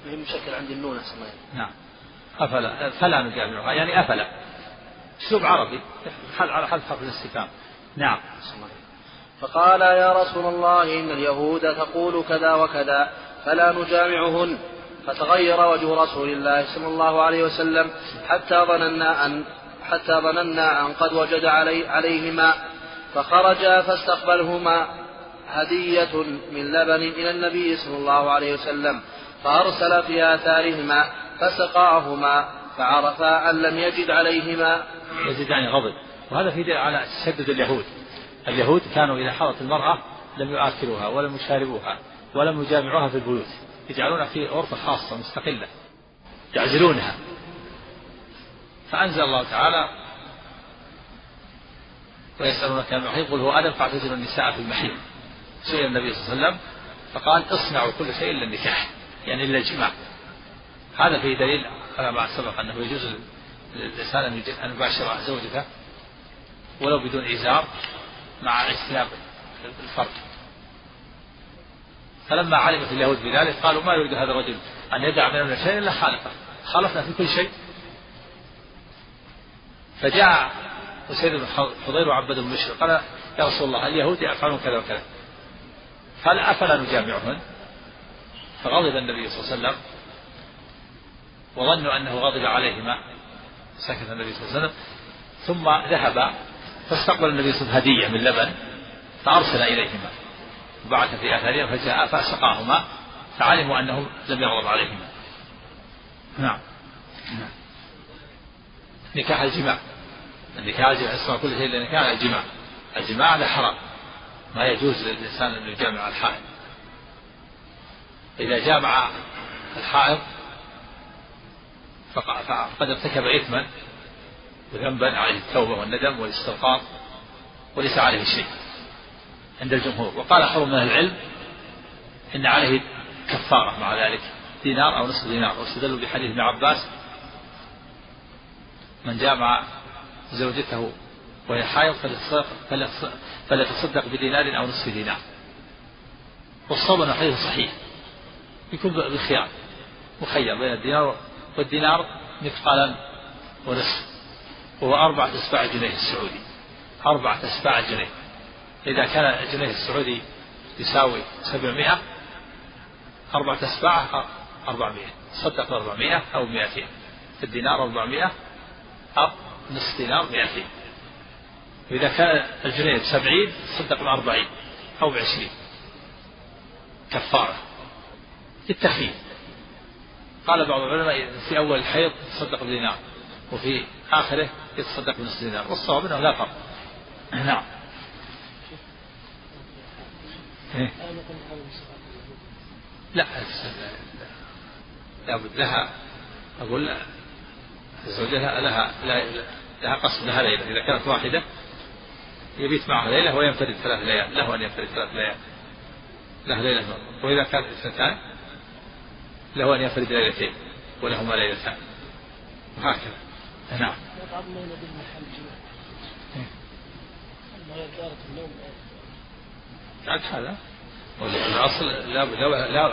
هي مشكل عند النون أسماء نعم. أفلا فلا نجامعها يعني أفلا. أسلوب عربي. على حذف حرف الاستفهام. نعم. فقال يا رسول الله إن اليهود تقول كذا وكذا فلا نجامعهن. فتغير وجه رسول الله صلى الله عليه وسلم حتى ظننا أن حتى ظننا أن قد وجد علي عليهما. فخرجا فاستقبلهما هدية من لبن إلى النبي صلى الله عليه وسلم. فأرسل في آثارهما فسقاهما فعرفا أن لم يجد عليهما يجد يعني غضب. وهذا في على تشدد اليهود. اليهود كانوا إذا حضرت المرأة لم يآكلوها ولم يشاربوها ولم يجامعوها في البيوت. يجعلونها في غرفة خاصة مستقلة. يعزلونها. فأنزل الله تعالى ويسألونك عن المحيط. قل هو أدم فاعتزلوا النساء في المحيط؟ سئل النبي صلى الله عليه وسلم. فقال اصنعوا كل شيء إلا النكاح يعني إلا الجماع هذا فيه دليل على ما سبق أنه يجوز للإنسان أن يباشر زوجته ولو بدون إزار مع اجتناب الفرج فلما علمت اليهود بذلك قالوا ما يريد هذا الرجل أن يدع من شيء إلا خالقه. خالفنا في كل شيء. فجاء أسيد بن حضير وعبد بن بشر قال يا رسول الله اليهود يفعلون كذا وكذا. قال أفلا نجامعهن؟ فغضب النبي صلى الله عليه وسلم وظنوا أنه غضب عليهما. سكت النبي صلى الله عليه وسلم. ثم ذهب فاستقبل النبي صلى الله عليه وسلم هدية من لبن فأرسل إليهما. وبعث في آثارهما فجاء فسقاهما فعلموا أنه لم يغضب عليهما. نعم. نعم. نكاح الجماع. النكاح الجماع يسمى كل شيء إلا نكاح الجماع. الجماع هذا حرام. ما يجوز للإنسان أن يجامع الحائض. إذا جامع الحائض فقد ارتكب إثما وذنبا عليه التوبة والندم والاستغفار وليس عليه شيء عند الجمهور. وقال آخر من العلم إن عليه كفارة مع ذلك. دينار أو نصف دينار. واستدلوا بحديث ابن عباس من جامع زوجته وهي حائض فليتصدق بدينار أو نصف دينار. والصوم حديث صحيح. يكون بالخيار. مخير بين الدينار والدينار مثقالا ونصف وهو أربعة أسباع الجنيه السعودي. أربعة أسباع الجنيه إذا كان الجنيه السعودي يساوي سبعمائة أربعة أسباع أربعمائة. صدق أربعمائة أو مائتين الدينار أربعمائة أو نصف دينار مائتين وإذا كان الجنيه بسبعين صدق بأربعين أو بعشرين. كفارة. للتخفيف قال بعض العلماء في أول الحيض تصدق بدينار وفي آخره يتصدق بنصف دينار. والصواب أنه لا فرق. نعم. إيه؟ لا لابد لها أقول زوجها لها, لها قصد لها ليلة. إذا كانت واحدة يبيت معها ليلة وينفرد ثلاث ليال له أن ينفرد ثلاث ليال. له ليلة. وإذا كانت اثنتان له أن ينفرد ليلتين ولهما ليلتان وهكذا نعم. بعد هذا الأصل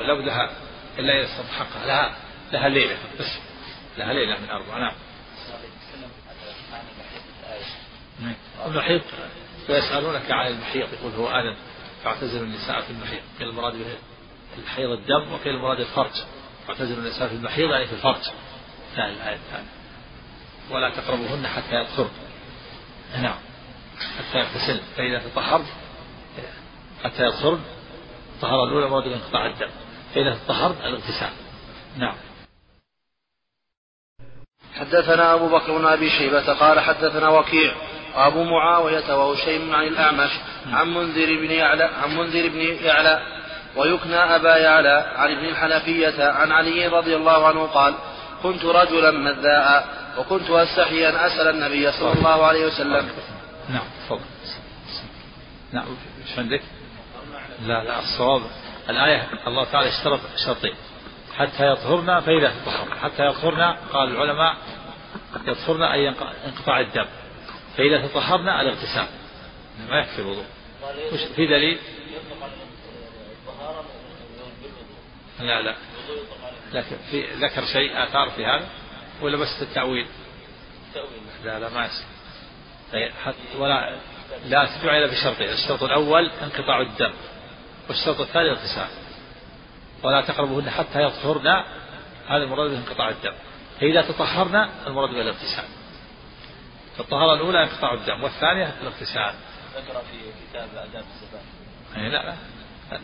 لابد لها إلا يستطيع حقها لها. لها ليلة. بس. لها ليلة من أربعة. نعم. المحيط. ويسألونك عن المحيط. يقول هو آدم. فاعتزلوا النساء في المحيط. قيل المراد به الحيض الدم وقيل المراد الفرج. فاعتزلوا النساء في المحيض يعني في الفرج. ثاني الآية الثانية ولا تقربوهن حتى يطهرن نعم. حتى يغتسلن. فإذا تطهرن حتى يطهرن الطهارة الأولى مراد انقطاع الدم. فإذا تطهرن الاغتسال. نعم. حدثنا أبو بكر بن أبي شيبة قال حدثنا وكيع وأبو معاوية وهشيم عن الأعمش عن منذر بن يعلى عن منذر بن يعلى ويكنى أبا يعلى عن ابن الحنفية عن علي رضي الله عنه قال كنت رجلا مذاء وكنت أستحي أن أسأل النبي صلى الله عليه وسلم. نعم تفضل. نعم إيش عندك؟ لا لا الصواب. الآية الله تعالى اشترط شرطين. حتى يطهرنا فإذا تطهرنا حتى يطهرنا قال العلماء يطهرنا أي انقطاع الدم. فإذا تطهرنا الاغتسال. ما يكفي الوضوء. في دليل؟ لا لا. لكن في ذكر شيء آثار في هذا؟ ولا بس التأويل؟ لا لا ما يصير ولا لا إلا بشرطين الشرط الأول انقطاع الدم والشرط الثاني الاغتسال ولا تقربوهن حتى يطهرن. هذا المراد به انقطاع الدم. فإذا تطهرن المراد به الاغتسال. الطهارة الأولى انقطاع الدم والثانية الاغتسال. ذكر في كتاب آداب الزبائن يعني لا لا.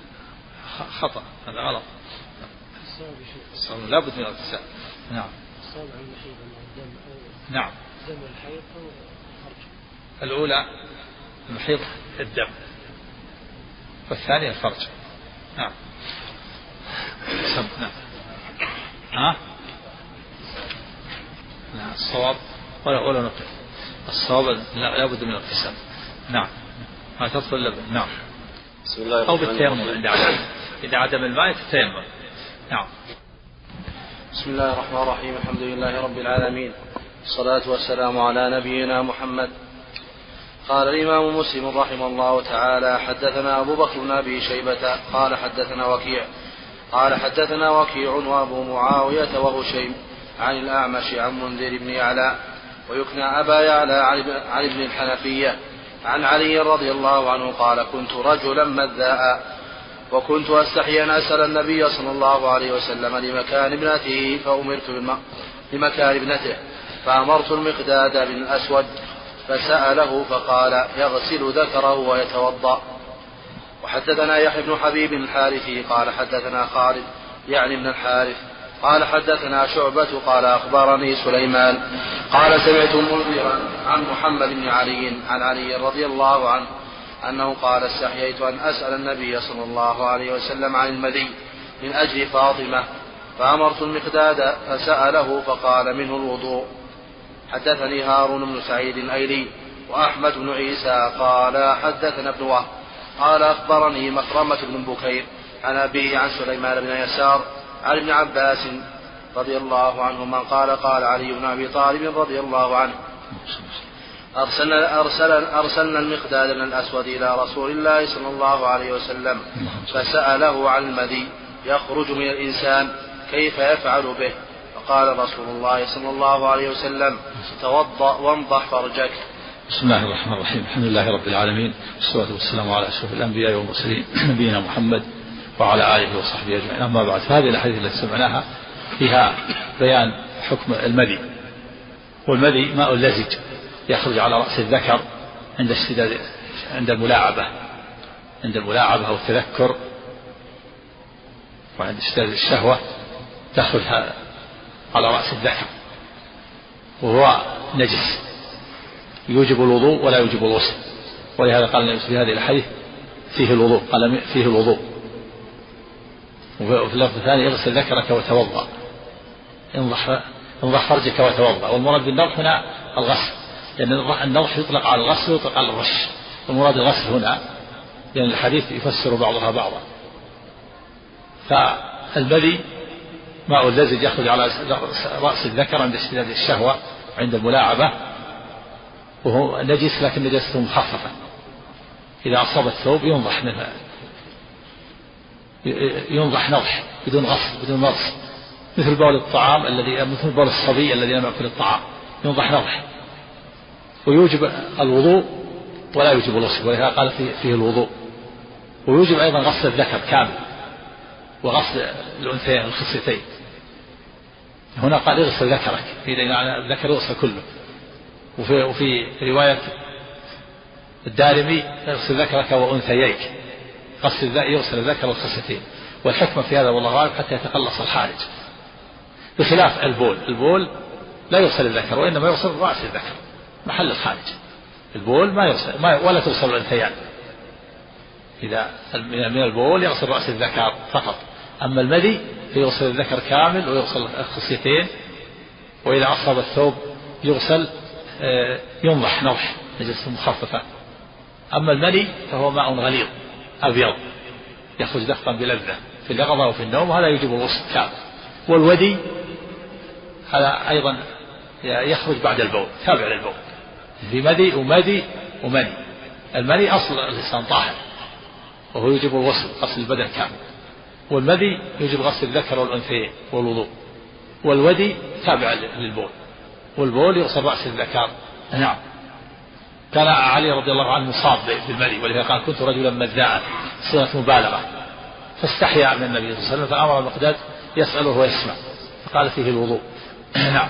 خطأ هذا غلط. لابد من الاغتسال. نعم. نعم. دم الحيض أو الأولى المحيض الدم. والثانية الفرج نعم. نعم. ها؟ نعم الصواب. ولا ولا نقل الصواب لا لابد من الاغتسال. نعم. ما تدخل اللبن نعم. بسم الله أو بالتيمم عند عدم إذا عدم الماء تتيمم نعم. بسم الله الرحمن الرحيم الحمد لله رب العالمين. الصلاة والسلام على نبينا محمد. قال الإمام مسلم رحمه الله تعالى حدثنا أبو بكر بن أبي شيبة قال حدثنا وكيع. قال حدثنا وكيع وأبو معاوية وهشيم عن الأعمش عن منذر بن يعلى ويكنى أبا يعلى عن ابن الحنفية. عن علي رضي الله عنه قال كنت رجلا مذاء. وكنت أستحي أن أسأل النبي صلى الله عليه وسلم لمكان ابنته فأمرت لمكان ابنته فأمرت المقداد بن الأسود فسأله فقال يغسل ذكره ويتوضأ. وحدثنا يحيى بن حبيب الحارثي قال حدثنا خالد يعني ابن الحارث قال حدثنا شعبة قال أخبرني سليمان قال سمعت منذرا عن محمد بن علي عن علي رضي الله عنه أنه قال استحييت أن أسأل النبي صلى الله عليه وسلم عن المذي من أجل فاطمة فأمرت المقداد فسأله فقال منه الوضوء. حدثني هارون بن سعيد الأيلي وأحمد بن عيسى قال حدثنا ابن وهب. قال أخبرني مكرمة بن بكير عن أبيه عن سليمان بن يسار عن ابن عباس رضي الله عنهما قال قال علي بن أبي طالب رضي الله عنه. أرسلنا, أرسلنا, أرسلنا المقداد بن الأسود إلى رسول الله صلى الله عليه وسلم فسأله عن المذي يخرج من الإنسان كيف يفعل به. فقال رسول الله صلى الله عليه وسلم توضأ وانضح فرجك. بسم الله الرحمن الرحيم. الحمد لله رب العالمين والصلاة والسلام على أشرف الأنبياء والمرسلين نبينا محمد وعلى آله وصحبه أجمعين. أما بعد فهذه الأحاديث التي سمعناها فيها بيان حكم المذي والمذي ماء لزج. يخرج على رأس الذكر عند اشتداد عند الملاعبة عند الملاعبة أو التذكر وعند اشتداد الشهوة تخرج على رأس الذكر وهو نجس يوجب الوضوء ولا يوجب الغسل. ولهذا قال النبي في هذه الحديث فيه الوضوء قال فيه الوضوء. وفي اللفظ الثاني اغسل ذكرك وتوضأ. انضح انضح فرجك وتوضأ. والمراد بالنضح هنا الغسل. لأن النضح يطلق على الغسل ويطلق على الرش. والمراد الغسل هنا لأن الحديث يفسر بعضها بعضا. فالبذي ماء اللزج يخرج على رأس الذكر عند اشتداد الشهوة عند الملاعبة وهو نجس لكن نجسته مخففة. إذا أصاب الثوب ينضح منها. ينضح نضح بدون غسل بدون مرس مثل بول الطعام الذي مثل بول الصبي الذي لم يأكل الطعام. ينضح نضح. ويوجب الوضوء ولا يوجب الغسل ولهذا قال فيه, الوضوء. ويوجب أيضا غسل الذكر كامل وغسل الأنثيين الخصيتين. هنا قال اغسل ذكرك إذا الذكر يغسل كله. وفي, وفي رواية الدارمي اغسل ذكرك وأنثييك. غسل يغسل الذكر والخصيتين. والحكمة في هذا والله أعلم حتى يتقلص الحارج بخلاف البول. البول لا يغسل الذكر وإنما يغسل رأس الذكر. محل الخارج. البول ما يغسل ما ولا تغسل الأنثيان إذا من البول يغسل رأس الذكر فقط. أما المذي فيغسل الذكر كامل ويغسل الخصيتين وإذا أصاب الثوب يغسل آه، ينضح نضح نجس مخففة. أما المني فهو ماء غليظ أبيض يخرج دفقا بلذة في اليقظة وفي النوم وهذا يجب الغسل كامل. والودي هذا أيضا يخرج بعد البول تابع للبول. في مدي ومدي. ومني المني أصل الإنسان طاهر وهو يجب الغسل غسل البدن كامل. والمدي يجب غسل الذكر والأنثيين والوضوء. والودي تابع للبول. والبول يغسل رأس الذكر. نعم. كان علي رضي الله عنه مصاب بالمدي ولذلك قال كنت رجلا مذاعا صيغة مبالغة. فاستحيا من النبي صلى الله عليه وسلم فأمر المقداد يسأله ويسمع. فقال فيه الوضوء. نعم.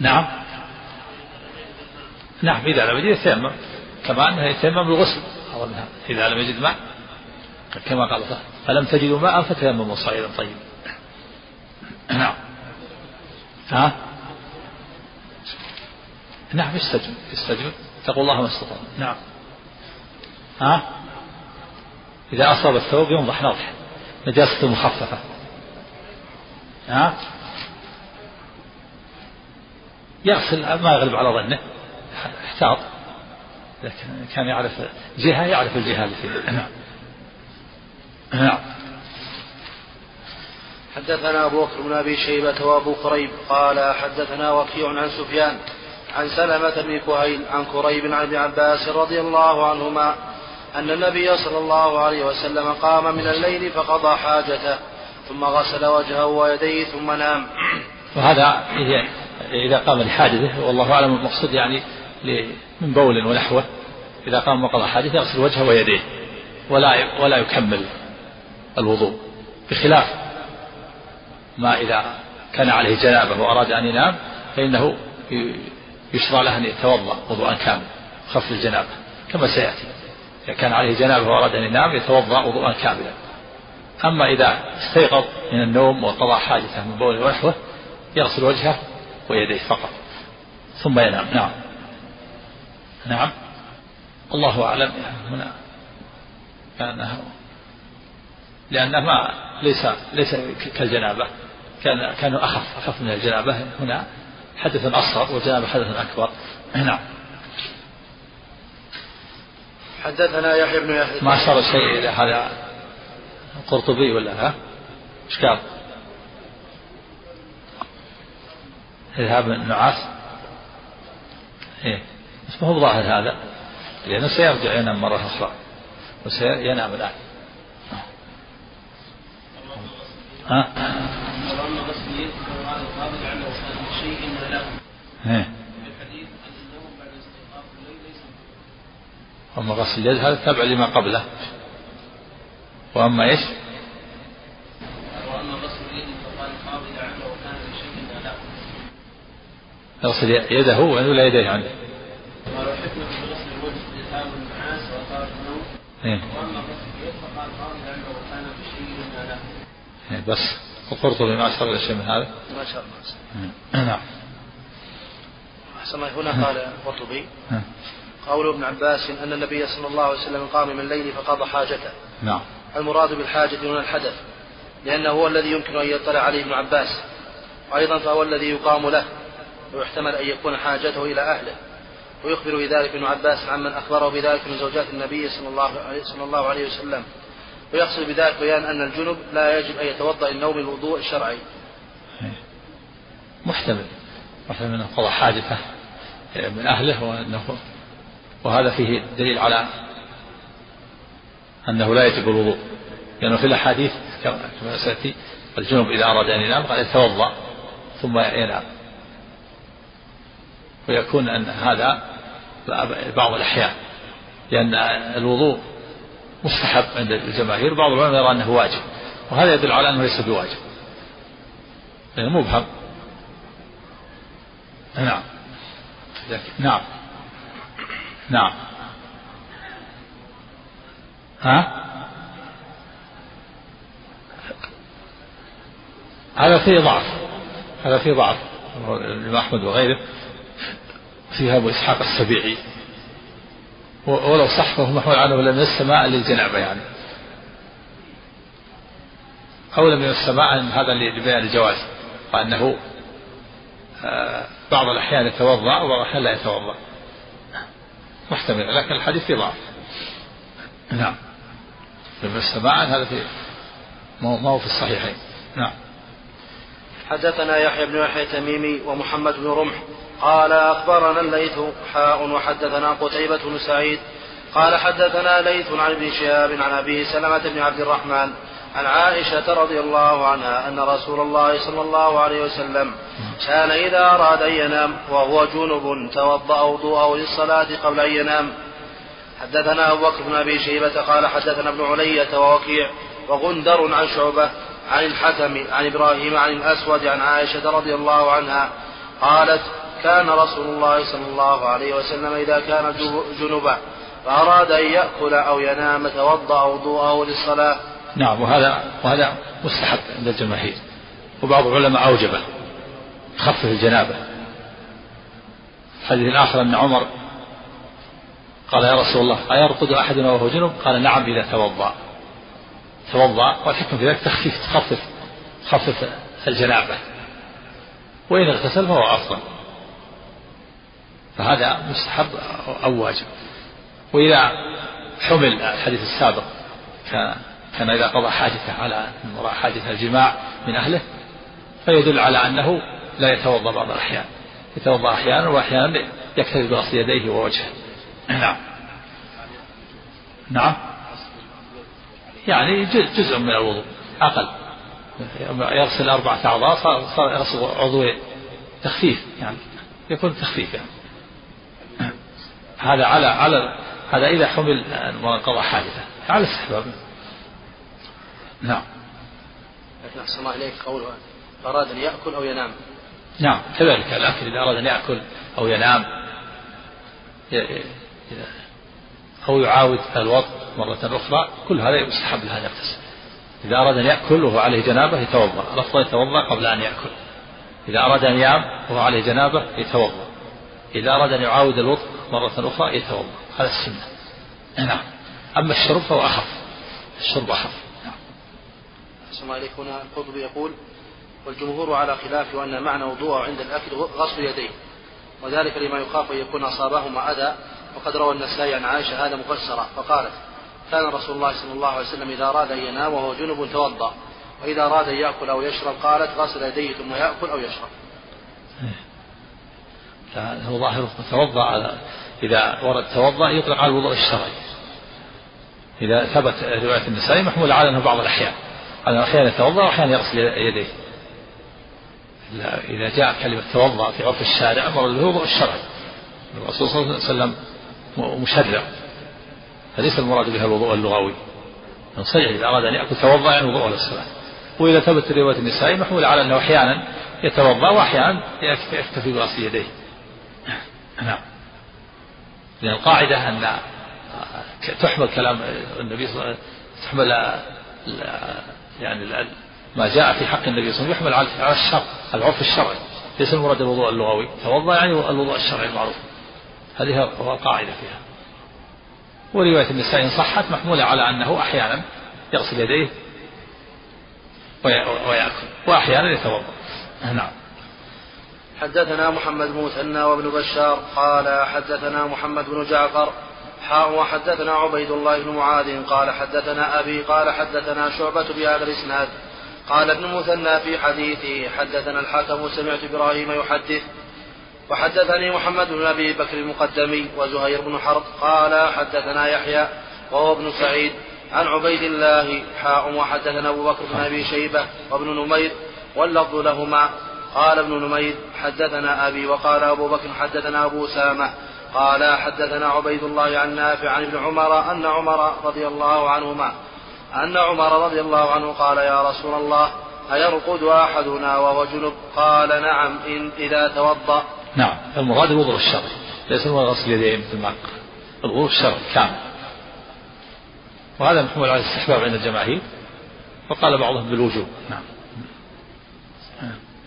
نعم. نعم إذا لم يجد يتيمم كما أنه يتيمم بالغسل. إذا لم يجد ماء كما قال فلم تجدوا ماء فتيمموا صعيدا طيبا. نعم. ها؟ نعم يستجب يستجب اتقوا الله ما استطعتم. نعم. ها؟ إذا أصاب الثوب ينضح نضح نجاسة مخففة. ها؟ يغسل ما يغلب على ظنه. احتاط. لكن كان يعرف جهة يعرف الجهة اللي فيها نعم. نعم. حدثنا أبو بكر بن أبي شيبة وأبو كريب قال حدثنا وكيع عن سفيان عن سلمة بن كهيل عن كريب عن ابن عباس رضي الله عنهما أن النبي صلى الله عليه وسلم قام من الليل فقضى حاجته ثم غسل وجهه ويديه ثم نام. وهذا إذا قام لحاجته والله أعلم المقصود يعني من بول ونحوه. إذا قام وقضى حاجته يغسل وجهه ويديه ولا ولا يكمل الوضوء بخلاف ما إذا كان عليه جنابة وأراد أن ينام فإنه يشرع له أن يتوضأ وضوءا كاملا خف الجنابة. كما سيأتي إذا كان عليه جنابة وأراد أن ينام يتوضأ وضوءا كاملا. أما إذا استيقظ من النوم وقضى حاجته من بول ونحوه يغسل وجهه ويديه فقط. ثم ينام. نعم. نعم. الله أعلم. هنا. كأنه لأنه ما ليس ليس كالجنابة. كان كانوا أخف أخف من الجنابة. هنا حدث أصغر والجنابة حدث أكبر. نعم. حدثنا يحيى بن يحيى. ما أشار شيء إلى هذا القرطبي ولا ها؟ إيش قال؟ ذهاب النعاس إيه بس ما هو ظاهر هذا لأنه سيرجع ينام مرة أخرى وسينام الآن ها؟ إيه. أما غسل اليد هذا تبع لما قبله وأما إيش؟ وأما غسل اليد فقال إذا عمل وكان لا يغسل يده ولا يديه عنه النوم إيه. إيه بس. القرطبي ما أشار إلى شيء من هذا؟ ما شاء الله. نعم. أحسن هنا قال القرطبي. قول ابن عباس أن النبي صلى الله عليه وسلم قام من الليل فقضى حاجته. نعم. المراد بالحاجة هنا الحدث لأنه هو الذي يمكن أن يطلع عليه ابن عباس وأيضا فهو الذي يقام له. ويحتمل أن يكون حاجته إلى أهله. ويخبر بذلك ابن عباس عمن أخبره بذلك من زوجات النبي صلى الله عليه, صلى الله عليه وسلم. ويقصد بذلك بيان أن الجنب لا يجب أن يتوضأ النوم الوضوء الشرعي. محتمل. محتمل أنه قضى حاجته من أهله وأنه وهذا فيه دليل على أنه لا يجب الوضوء. لأنه في الأحاديث كما سيأتي الجنوب إذا أراد أن ينام قال يتوضأ ثم ينام. ويكون أن هذا بعض الأحيان لأن الوضوء مستحب عند الجماهير بعض العلماء يرى أنه واجب وهذا يدل على أنه ليس بواجب. لأنه مبهم. نعم. نعم. نعم. ها؟ هذا فيه ضعف. هذا فيه ضعف. الإمام أحمد وغيره. فيها أبو إسحاق السبيعي ولو صح فهو محمول عنه من السماء للجنابة يعني. أو لم السماء هذا لبيان الجواز. وأنه آه، بعض الأحيان يتوضأ وبعض الأحيان لا يتوضأ. محتمل لكن الحديث فيه ضعف. نعم. من السماء هذا في ما هو في الصحيحين. نعم. حدثنا يحيى بن يحيى التميمي ومحمد بن رمح قال أخبرنا الليث حاء وحدثنا قتيبة بن سعيد قال حدثنا ليث عن ابن شهاب عن أبي سلمة بن عبد الرحمن عن عائشة رضي الله عنها أن رسول الله صلى الله عليه وسلم كان إذا أراد أن ينام وهو جنب توضأ وضوءه للصلاة قبل أن ينام. حدثنا أبو بكر بن أبي شيبة قال حدثنا ابن علية ووكيع وغندر عن شعبة عن الحكم عن إبراهيم عن الأسود عن عائشة رضي الله عنها قالت كان رسول الله صلى الله عليه وسلم إذا كان جنبا فأراد أن يأكل أو ينام توضأ وضوءه للصلاة. نعم وهذا وهذا مستحب عند الجماهير. وبعض العلماء أوجبه خفف الجنابة. الحديث الآخر أن عمر قال يا رسول الله أيرقد أحدنا وهو جنب؟ قال نعم إذا توضأ. توضأ والحكم في ذلك تخفيف تخفف تخفف الجنابة. وإن اغتسل فهو أفضل. فهذا مستحب أو واجب. وإذا حمل الحديث السابق كان كان إذا قضى حاجته على من وراء حاجة الجماع من أهله فيدل على أنه لا يتوضأ بعض الأحيان. يتوضأ أحيانا وأحيانا يكتفي بغسل يديه ووجهه. نعم. نعم. يعني جزء من الوضوء. أقل. يغسل أربعة أعضاء صار يغسل عضو تخفيف يعني. يكون تخفيف يعني. هذا على على هذا إذا حمل قضى حادثة على استحباب نعم. لكن أحسن الله إليك قوله أراد أن يأكل أو ينام. نعم كذلك. الأكل إذا أراد أن يأكل أو ينام أو يعاود الوضع مرة أخرى كل هذا يستحب له أن يغتسل. إذا أراد أن يأكل وهو عليه جنابة يتوضأ. الأفضل يتوضأ قبل أن يأكل. إذا أراد أن ينام وهو عليه جنابة يتوضأ. إذا أراد أن يعاود الوضع مرة أخرى يتوضأ. هذا السنة. نعم. أما الشرب فهو أخف. الشرب أخف. نعم. الله إليك هنا القرطبي يقول والجمهور على خلاف وأن معنى وضوءه عند الأكل غسل يديه وذلك لما يخاف أن يكون أصابهما أذى وقد روى النسائي عن عائشة هذا مفسرا فقالت كان رسول الله صلى الله عليه وسلم إذا أراد أن ينام وهو جنب توضأ وإذا أراد أن يأكل أو يشرب قالت غسل يديه ثم يأكل أو يشرب. هو ظاهر توضأ على إذا ورد توضأ يطلق على الوضوء الشرعي. إذا ثبت رواية النسائي محمول على أنه بعض الأحيان. أنه أحيانا يتوضأ وأحيانا يغسل يديه. إذا جاء كلمة توضأ في عرف الشارع به الوضوء الشرعي. الرسول صلى الله عليه وسلم مشرع. فليس المراد بها الوضوء اللغوي. صحيح إذا أراد أن يأكل توضأ يعني وضوء للصلاة وإذا ثبت رواية النسائي محمول على أنه أحيانا يتوضأ وأحيانا يكتفي بغسل يديه. نعم. لأن القاعدة أن تحمل كلام النبي صلى الله عليه وسلم تحمل يعني ما جاء في حق النبي صلى الله عليه وسلم يحمل على الشرع العرف الشرعي. ليس المراد الوضوء اللغوي توضأ يعني الوضوء الشرعي المعروف. هذه هو القاعدة فيها. ورواية النساء إن صحت محمولة على أنه أحيانا يغسل يديه ويأكل وأحيانا يتوضأ. نعم. حدثنا محمد مثنى وابن بشار قال حدثنا محمد بن جعفر. حاء وحدثنا عبيد الله بن معاذ قال حدثنا أبي قال حدثنا شعبة بهذا الإسناد. قال ابن مثنى في حديثه حدثنا الحكم سمعت إبراهيم يحدث. وحدثني محمد بن أبي بكر المقدمي وزهير بن حرب قال حدثنا يحيى وهو ابن سعيد. عن عبيد الله حاء وحدثنا أبو بكر بن أبي شيبة وابن نمير. واللفظ لهما قال ابن نمير حدثنا أبي وقال أبو بكر حدثنا أبو سامة قال حدثنا عبيد الله عن نافع عن ابن عمر أن عمر رضي الله عنهما أن عمر رضي الله عنه قال يا رسول الله أيرقد أحدنا وهو جنب؟ قال نعم إن إذا توضأ. نعم المراد الوضوء الشرعي. ليس المراد غسل اليدين مثل ما الوضوء الشرعي كامل. وهذا محمول على الاستحباب عند الجماهير. وقال بعضهم بالوجوب. نعم.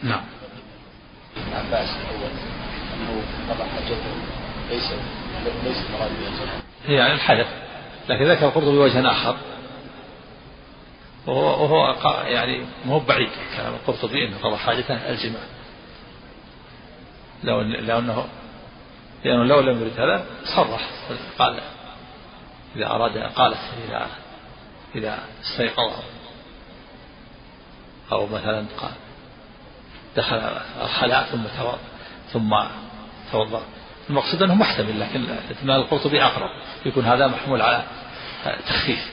نعم. عباس الأول أنه حجته ليس ليس المراد يعني الحدث لكن ذكر القرطبي وجها آخر. وهو, وهو يعني مو بعيد كلام القرطبي إنه قضى حاجته الجماع. لو لو انه لأنه لو لم يرد هذا صرح قال إذا أراد قالت اذا إذا استيقظ. أو مثلا قال دخل الخلاء ثم ثم توضأ. المقصود أنه محتمل لكن احتمال القرطبي أقرب. يكون هذا محمول على تخفيف.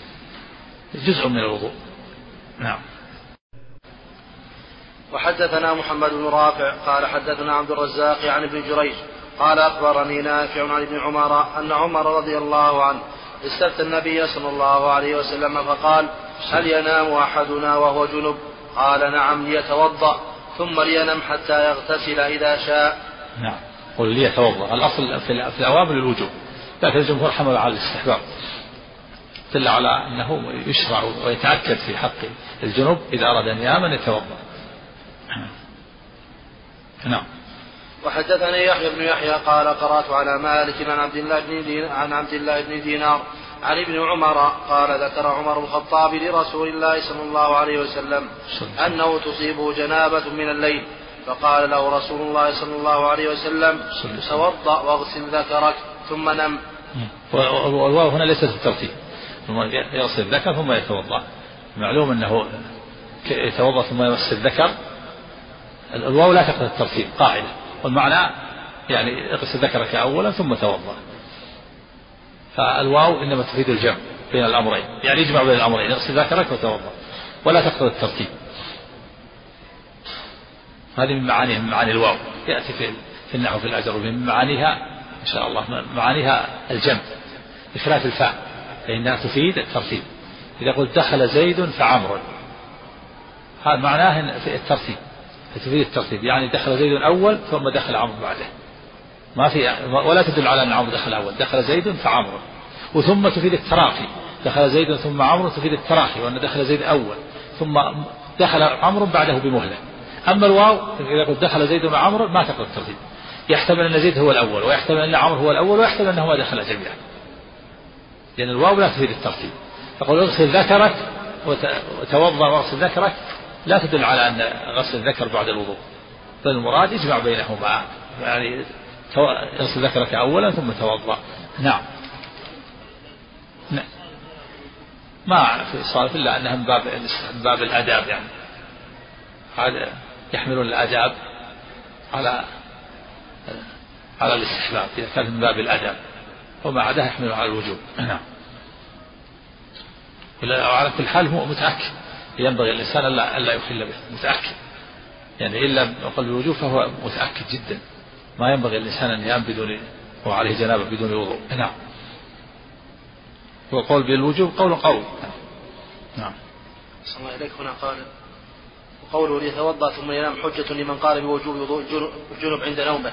جزء من الوضوء. نعم. وحدثنا محمد بن رافع قال حدثنا عبد الرزاق عن ابن جريج قال أخبرني نافع عن ابن عمر أن عمر رضي الله عنه استفتى النبي صلى الله عليه وسلم فقال هل ينام أحدنا وهو جنب؟ قال نعم ليتوضأ. ثم لينم حتى يغتسل إذا شاء. نعم. قل ليتوضأ الأصل في الأوامر الوجوب. لكن الجمهور حمل على الاستحباب. دل على أنه يشرع ويتأكد في حق الجنوب إذا أراد أن ينام أن يتوضأ. نعم. وحدثني يحيى بن يحيى قال قرأت على مالك عن عبد الله بن دينار عن عبد الله بن دينار عن ابن عمر قال ذكر عمر بن الخطاب لرسول الله صلى الله عليه وسلم أنه تصيبه جنابة من الليل فقال له رسول الله صلى الله عليه وسلم توضأ واغسل ذكرك ثم نم. والواو هنا ليست الترتيب. ثم يغسل الذكر ثم يتوضأ. معلوم أنه يتوضأ ثم يغسل الذكر. الواو لا تقتضي الترتيب قاعدة. والمعنى يعني اغسل ذكرك اولا ثم توضأ. فالواو إنما تفيد الجمع بين الأمرين يعني يجمع بين الأمرين اغسل ذكرك وتوضأ ولا تقتضي الترتيب. هذه من معانيها من معاني الواو. يأتي في في النحو في الأجر ومن معانيها إن شاء الله معانيها الجمع بخلاف الفاء فإنها تفيد الترتيب. إذا قلت دخل زيد فعمر. هذا معناه الترتيب تفيد الترتيب. يعني دخل زيد أول ثم دخل عمرو بعده. ما في ولا تدل على أن عمرو دخل أول. دخل زيد فعمرو. وثم تفيد التراخي. دخل زيد ثم عمرو تفيد التراخي وأن دخل زيد أول. ثم دخل عمرو بعده بمهلة. أما الواو إذا قلت دخل زيد وعمرو ما تقرا الترتيب. يحتمل أن زيد هو الأول ويحتمل أن عمرو هو الأول ويحتمل انه ما دخل جميعا. لأن الواو لا تفيد الترتيب. فقل اغسل ذكرك وتوضأ واغسل ذكرك لا تدل على أن غسل الذكر بعد الوضوء. بل المراد يجمع بينهما. يعني اغسل ذكرك اولا ثم توضأ. نعم. ما في صارف إلا انها من باب من باب الآداب يعني. هذا يحملون الآداب على على الاستحباب إذا كان من باب الآداب. وما عداه يحمل على الوجوب. نعم. على كل حال هو متأكد. ينبغي الإنسان الا ألا يخل به. متأكد. يعني ان لم يقل بالوجوب فهو متأكد جدا. ما ينبغي الإنسان أن ينام بدون وعليه جنابة بدون وضوء. نعم. وقول بالوجوب قول قول نعم. صلى الله إليك. هنا قال وقوله ليتوضأ ثم ينام حجة لمن قال بوجوب وضوء الجنوب عند نومه.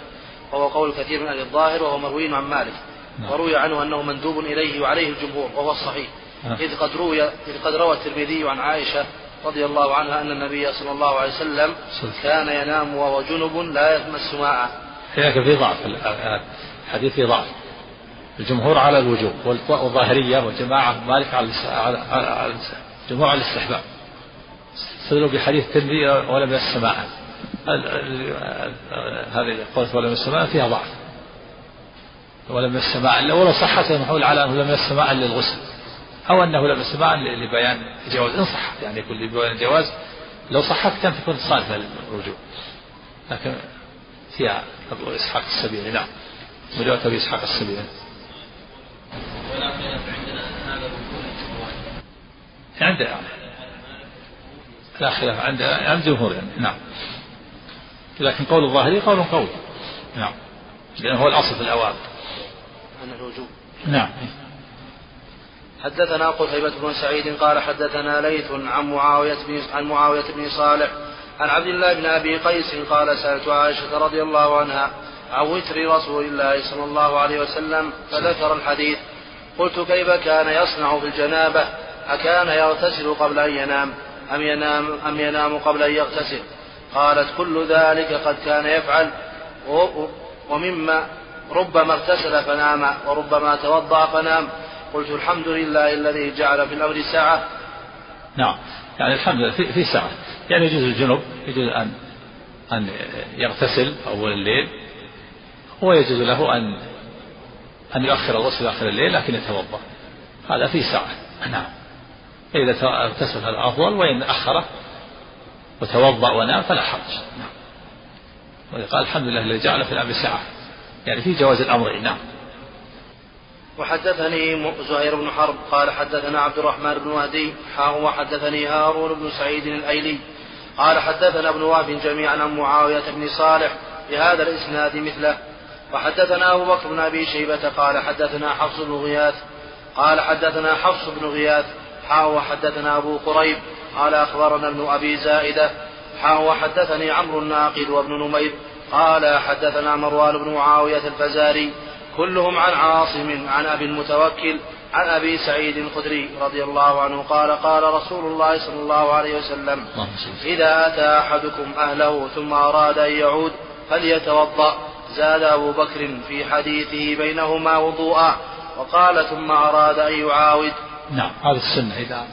وهو قول كثير من أهل الظاهر وهو مروي عن مالك. نعم. وروي عنه أنه مندوب إليه وعليه الجمهور وهو الصحيح. نعم. إذ قد روي إذ قد روى الترمذي عن عائشة رضي الله عنها أن النبي صلى الله عليه وسلم كان ينام وهو جنب لا يمس ماء لكن في ضعف. الحديث في ضعف. الجمهور على الوجوب والظاهرية والجماعة مالك على الجمهور على الاستحباب. استدلوا بحديث الترمذي ولم السماء هذه القول ولم السماء فيها ضعف. ولم السماء ولو صحت المحول على أنه لم السماء للغسل. أو أنه لم السماء لبيان الجواز إن صح. يعني يكون لبيان الجواز لو صحت كان تكون صالحه للرجوع لكن فيها أبو إسحاق السبيعي. نعم. رواية أبي إسحاق السبيعي. عند لا خلاف عند عند جمهور يعني نعم. لكن قول الظاهري قول قوي نعم. لأنه هو الأصل في الأوامر عن الوجوب. نعم. حدثنا قتيبة بن سعيد قال حدثنا ليث عن معاوية بن عن معاوية بن صالح عن عبد الله بن أبي قيس قال سألت عائشة رضي الله عنها عن وتر رسول الله صلى الله عليه وسلم فذكر الحديث. قلت كيف كان يصنع في الجنابة؟ أكان يغتسل قبل أن ينام؟ أم ينام أم ينام قبل أن يغتسل؟ قالت كل ذلك قد كان يفعل ومما ربما اغتسل فنام وربما توضأ فنام. قلت الحمد لله الذي جعل في الأمر ساعة. نعم. يعني الحمد لله في, في ساعة. يعني يجوز الجنوب يجوز أن أن يغتسل أول الليل ويجوز له أن أن يؤخر الغسل آخر الليل لكن يتوضأ. هذا في ساعة. نعم. إذا اغتسل هذا أفضل وإن أخره وتوضأ ونام فلا حرج. نعم. وقال الحمد لله الذي جعل في الأمر ساعة. يعني في جواز الأمر نعم. وحدثني زهير بن حرب قال حدثنا عبد الرحمن بن مهدي حاء وحدثني هارون بن سعيد الأيلي قال حدثنا ابن وهب جميعا عن معاوية بن صالح بهذا الإسناد مثله. وحدثنا أبو بكر بن أبي شيبة قال حدثنا حفص بن غياث قال حدثنا حفص بن غياث حاء وحدثنا أبو قريب قال أخبرنا ابن أبي زائدة حاء وحدثني عمرو الناقد وابن نمير قال حدثنا مروان بن معاوية الفزاري كلهم عن عاصم عن أبي المتوكل عن أبي سعيد الخدري رضي الله عنه قال قال رسول الله صلى الله عليه وسلم إذا أتى أحدكم أهله ثم أراد أن يعود فليتوضأ. زاد أبو بكر في حديثه بينهما وضوءا وقال ثم أراد أن يعاود. نعم هذا السنة. إذا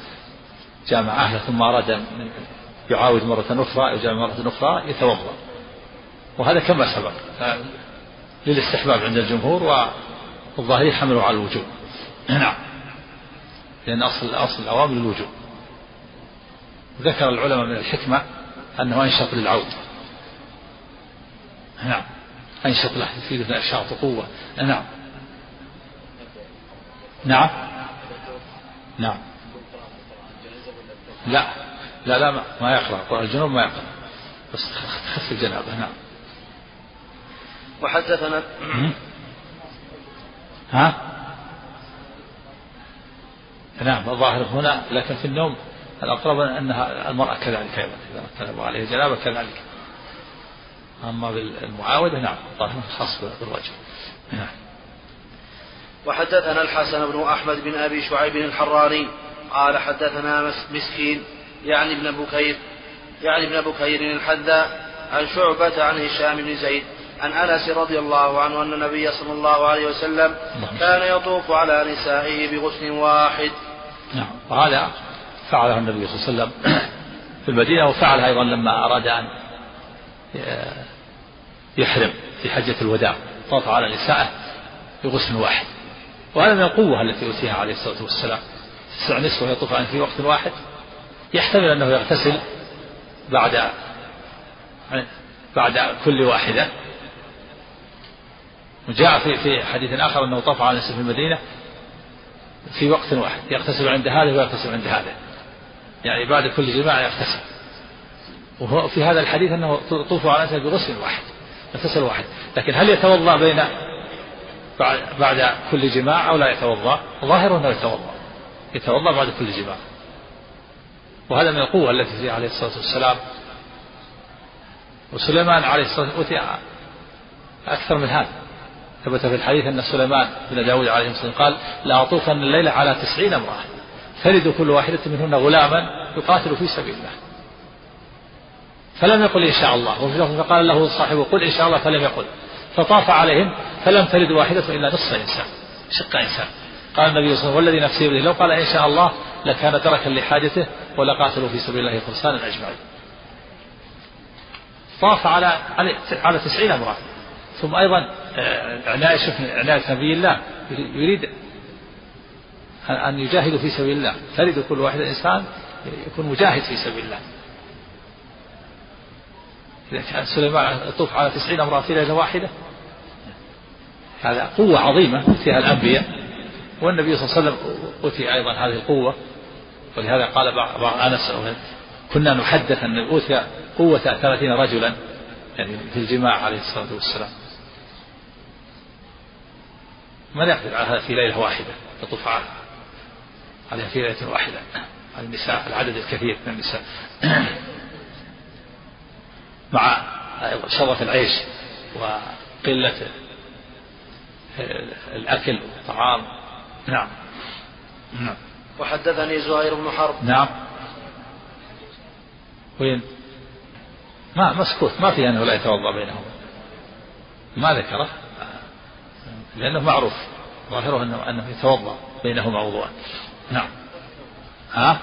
جامع أهله ثم أراد أن يعاود مرة أخرى يجامع مرة أخرى يتوضأ. وهذا كما سبق. للاستحباب عند الجمهور والظاهر يحمله على الوجوب. نعم. لأن أصل أصل الأوامر الوجوب ذكر العلماء من الحكمة أنه أنشط للعود. نعم. أنشط له يفيد نشاط وقوة نعم. نعم. نعم. لا. لا لا ما يقرأ. الجنوب ما يقرأ. بس تخف الجنابة. نعم. وحدثنا ها؟ نعم الظاهر هنا لكن في النوم الأقرب أنها المرأة كذلك أيضا إذا كان عليه جنابة كذلك. أما بالمعاودة نعم الظاهر خاص بالرجل. نعم. وحدثنا الحسن بن أحمد بن أبي شعيب الحراني قال حدثنا مسكين يعني ابن بكير يعني ابن بكير الحذاء عن شعبة عن هشام بن زيد عن أنس رضي الله عنه أن النبي صلى الله عليه وسلم كان يطوف على نسائه بغسل واحد. نعم وهذا فعله النبي صلى الله عليه وسلم في المدينة وفعل أيضا لما أراد أن يحرم في حجة الوداع طاف على نسائه بغسل واحد. وهذا من القوة التي أوتيها عليه الصلاة والسلام. تسع نسوة يطوف في وقت واحد يحتمل أنه يغتسل بعد بعد كل واحدة وجاء في في حديث آخر أنه طاف على نفسه في المدينة في وقت واحد يغتسل عند هذا ويغتسل عند هذا. يعني بعد كل جماعة يغتسل. وهو في هذا الحديث أنه طوف على نفسه بغسل واحد يغتسل واحد. لكن هل يتوضأ بين بعد, بعد كل جماعة أو لا يتوضأ؟ ظاهر أنه يتوضأ. يتوضأ بعد كل جماعة. وهذا من القوة التي فيها عليه الصلاة والسلام. وسليمان عليه الصلاة والسلام أوتي أكثر من هذا. ثبت في الحديث أن سليمان بن داود عليه الصلاة قال لأطوفن الليلة على تسعين امرأة. تلد كل واحدة منهن غلاما يقاتل في سبيل الله. فلم يقل إن شاء الله. وفي لفظ فقال له صاحبه قل إن شاء الله فلم يقل. فطاف عليهم فلم تلد واحدة إلا نصف إنسان شق إنسان. قال النبي صلى الله عليه وسلم والذي نفسي بيده لو قال إن شاء الله لكان تركا لحاجته ولقاتلوا في سبيل الله فرسانا أجمعين. طاف على على تسعين امرأة. ثم أيضا آه، شوف عناية نبي الله. يريد أن يجاهدوا في سبيل الله. تريد كل واحد إنسان يكون مجاهد في سبيل الله. إذا كان سليمان يطوف على تسعين امرأة في ليلة واحدة هذا قوة عظيمة فيها الأنبياء. والنبي صلى الله عليه وسلم أوتي أيضا هذه القوة. ولهذا قال بعض أنس كنا نحدث أن أوتي قوة ثلاثين رجلا يعني في الجماع عليه الصلاة والسلام. من يقدر على هذا في ليلة واحدة يطوف عليها في ليلة واحدة. النساء العدد الكثير من النساء. مع شرف العيش وقلة الأكل والطعام. نعم. نعم. وحدثني زهير بن حرب. نعم. وين؟ ما مسكوت. ما في أنه لا يتوضأ بينهم. ما ذكره. لأنه معروف. ظاهره أنه, أنه يتوضأ بينهما وضوءا نعم. ها؟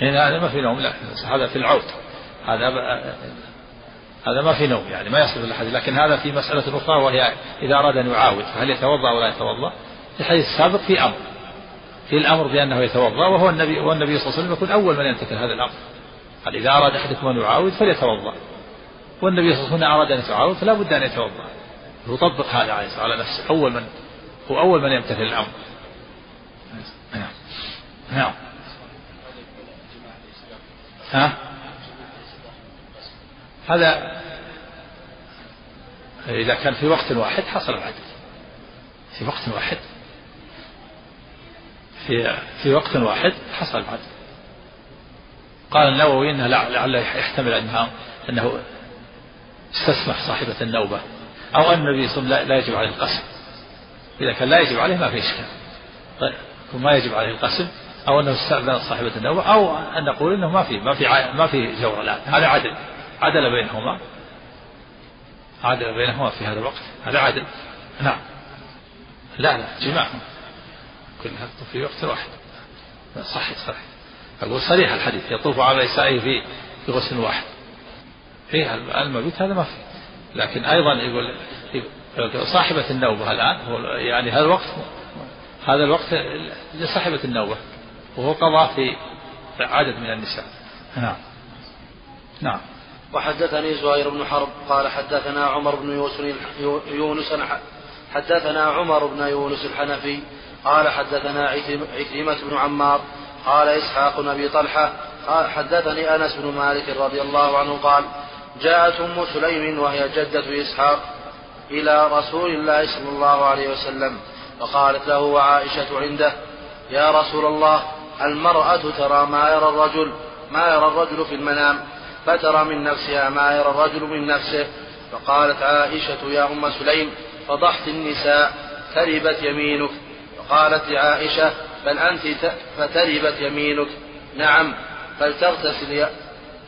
هنا هذا ما في نوم لا. هذا في العود. هذا هذا ما في نوم يعني ما يصل الحديث لكن هذا في مسألة أخرى وهي إذا أراد أن يعاود فهل يتوضأ ولا يتوضأ؟ في الحديث السابق في أمر. في الأمر بأنه يتوضأ وهو النبي والنبي صلى الله عليه وسلم يكون أول من يمتثل هذا الأمر. قال إذا أراد أحدكم أن يعاود فليتوضأ. والنبي صلى الله عليه وسلم أراد أن يتعاود فلا بد أن يتوضأ. يطبق هذا عليه الصلاة على نفسه. أول من هو أول من يمتثل الأمر. نعم. نعم. ها؟ هذا إذا كان في وقت واحد حصل العدل. في وقت واحد. في في وقت واحد حصل العدل. قال النووي إنه لعله يحتمل انها أنه استسمح صاحبة النوبة. أو أن النبي صلى الله عليه وسلم لا يجب عليه القسم. إذا كان لا يجب عليه ما في إشكال. طيب وما يجب عليه القسم أو أنه استأذن صاحبة النوبة أو أن نقول أنه ما في ما في ما في جور الآن. هذا عدل. عدل بينهما. عدل بينهما في هذا الوقت. هذا عدل. نعم. لا لا جماع. كلها في وقت واحد. صحيح صحيح. أقول صريح الحديث. يطوف على نسائه في في غسل واحد. فيها المبيت هذا ما في. لكن أيضا يقول صاحبة النوبة الآن يعني هذا الوقت هذا الوقت لصاحبة النوبة وهو قضى في عدد من النساء. نعم. نعم. وحدثني زهير بن حرب قال حدثنا عمر بن يونس حدثنا عمر بن يونس الحنفي قال حدثنا عكرمة بن عمار قال إسحاق بن أبي طلحة قال حدثني أنس بن مالك رضي الله عنه قال جاءت أم سليم وهي جدة إسحاق إلى رسول الله صلى الله عليه وسلم فقالت له وعائشة عنده يا رسول الله المرأة ترى ما يرى الرجل ما يرى الرجل في المنام فترى من نفسها ما يرى الرجل من نفسه. فقالت عائشة يا أم سليم فضحت النساء تربت يمينك. فقالت لعائشة بل أنت فتربت يمينك. نعم فلتغتسل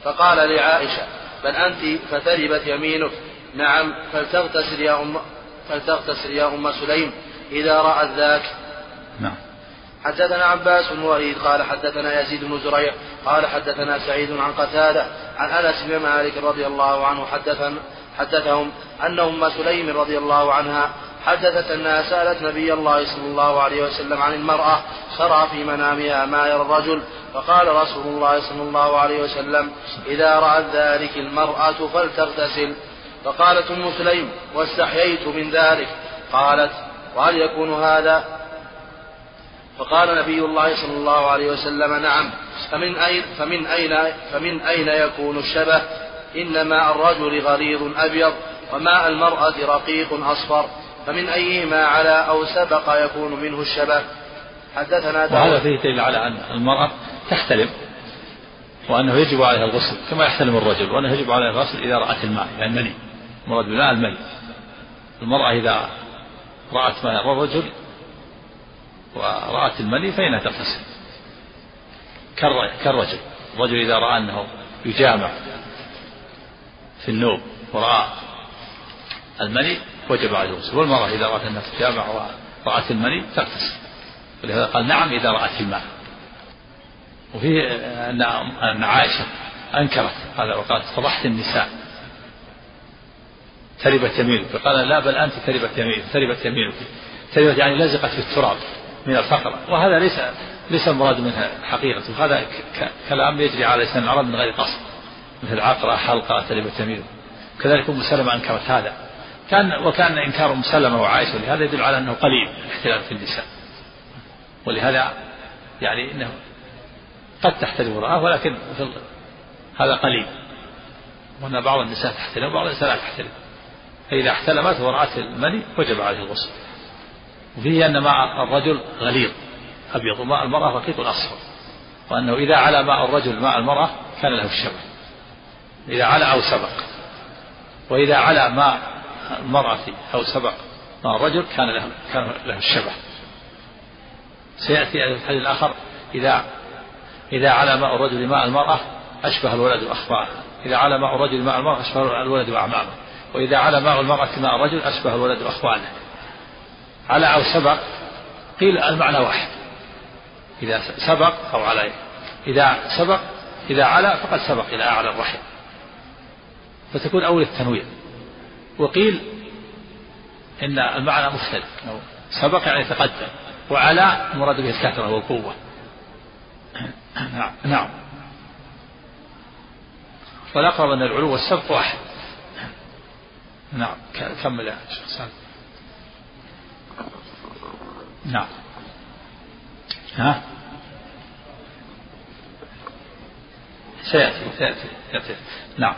فقال لعائشة بل أنت فتربت يمينك. نعم فلتغتسل يا أم فلتغتسل يا أم سليم إذا رأت ذاك. نعم. حدثنا عباس بن وليد قال حدثنا يزيد بن زريع قال حدثنا سعيد عن قتادة عن أنس بن مالك رضي الله عنه حدثهم أن أم سليم رضي الله عنها حدثت أنها سألت نبي الله صلى الله عليه وسلم عن المرأة ترى في منامها ما يرى الرجل فقال رسول الله صلى الله عليه وسلم إذا رأت ذلك المرأة فلتغتسل. فقالت أم سليم واستحييت من ذلك. قالت وهل يكون هذا؟ فقال نبي الله صلى الله عليه وسلم نعم. فمن أين فمن أين فمن أين يكون الشبه؟ إن ماء الرجل غليظ أبيض وماء المرأة رقيق أصفر. فمن أيهما على أو سبق يكون منه الشبه؟ حدثنا وهذا فيه دليل على أن المرأة تحتلم وأنه يجب عليها الغسل كما يحتلم الرجل وأنه يجب عليها الغسل إذا رأت الماء يعني المني المراد بالماء المني المرأة إذا رأت ما يرى الرجل ورأت المني فإنها تغتسل. كالرجل. الرجل إذا رأى أنه يجامع في النوم ورأى المني وجب عليه الغسل والمرأة إذا رأت أنها تجامع ورأت المني تغتسل. ولهذا قال نعم إذا رأت الماء وفيه أن عائشة أنكرت هذا وقالت فضحت النساء. تربت يمينك. فقال لا بل أنت تربت يمينك تربت يمينك. تربت يعني لزقت في التراب من الفقرة وهذا ليس ليس المراد منها حقيقة. هذا كلام يجري على لسان العرب من غير قصد. مثل عقرة حلقة تربت يمينك. كذلك أم سلمة أنكرت هذا. كان وكان إنكار أم سلمة وعائشة لهذا يدل على أنه قليل الاحتلال في النساء. ولهذا يعني إنه قد تحتلم امرأة ولكن هذا قليل. وأن بعض النساء تحتلم وبعض النساء لا تحتلم فإذا احتلمت ورأت المني وجب عليه الغسل. وفيه أن ماء الرجل غليظ أبيض وماء المرأة رقيق أصفر. وأنه إذا على ماء الرجل ماء المرأة كان له الشبه. إذا على أو سبق. وإذا على ماء المرأة أو سبق ماء الرجل كان له كان له الشبه. سيأتي الحديث الآخر إذا إذا على ماء الرجل ماء المرأة أشبه الولد وأخباره إذا على ماء الرجل ماء المرأة أشبه الولد وأعمامه. وإذا على ماء المرأة ماء الرجل أشبه الولد وأخوانه. على أو سبق قيل المعنى واحد. إذا سبق أو على إذا سبق إذا على فقد سبق إلى أعلى الرحم. فتكون أول التنوير. وقيل إن المعنى مختلف سبق يعني تقدم وعلى مراد به الكثرة والقوة. نعم. نعم والأقرب أن العلو والسبق واحد. نعم. كمل يا شيخ نعم. ها؟ سيأتي سيأتي, سيأتي. نعم.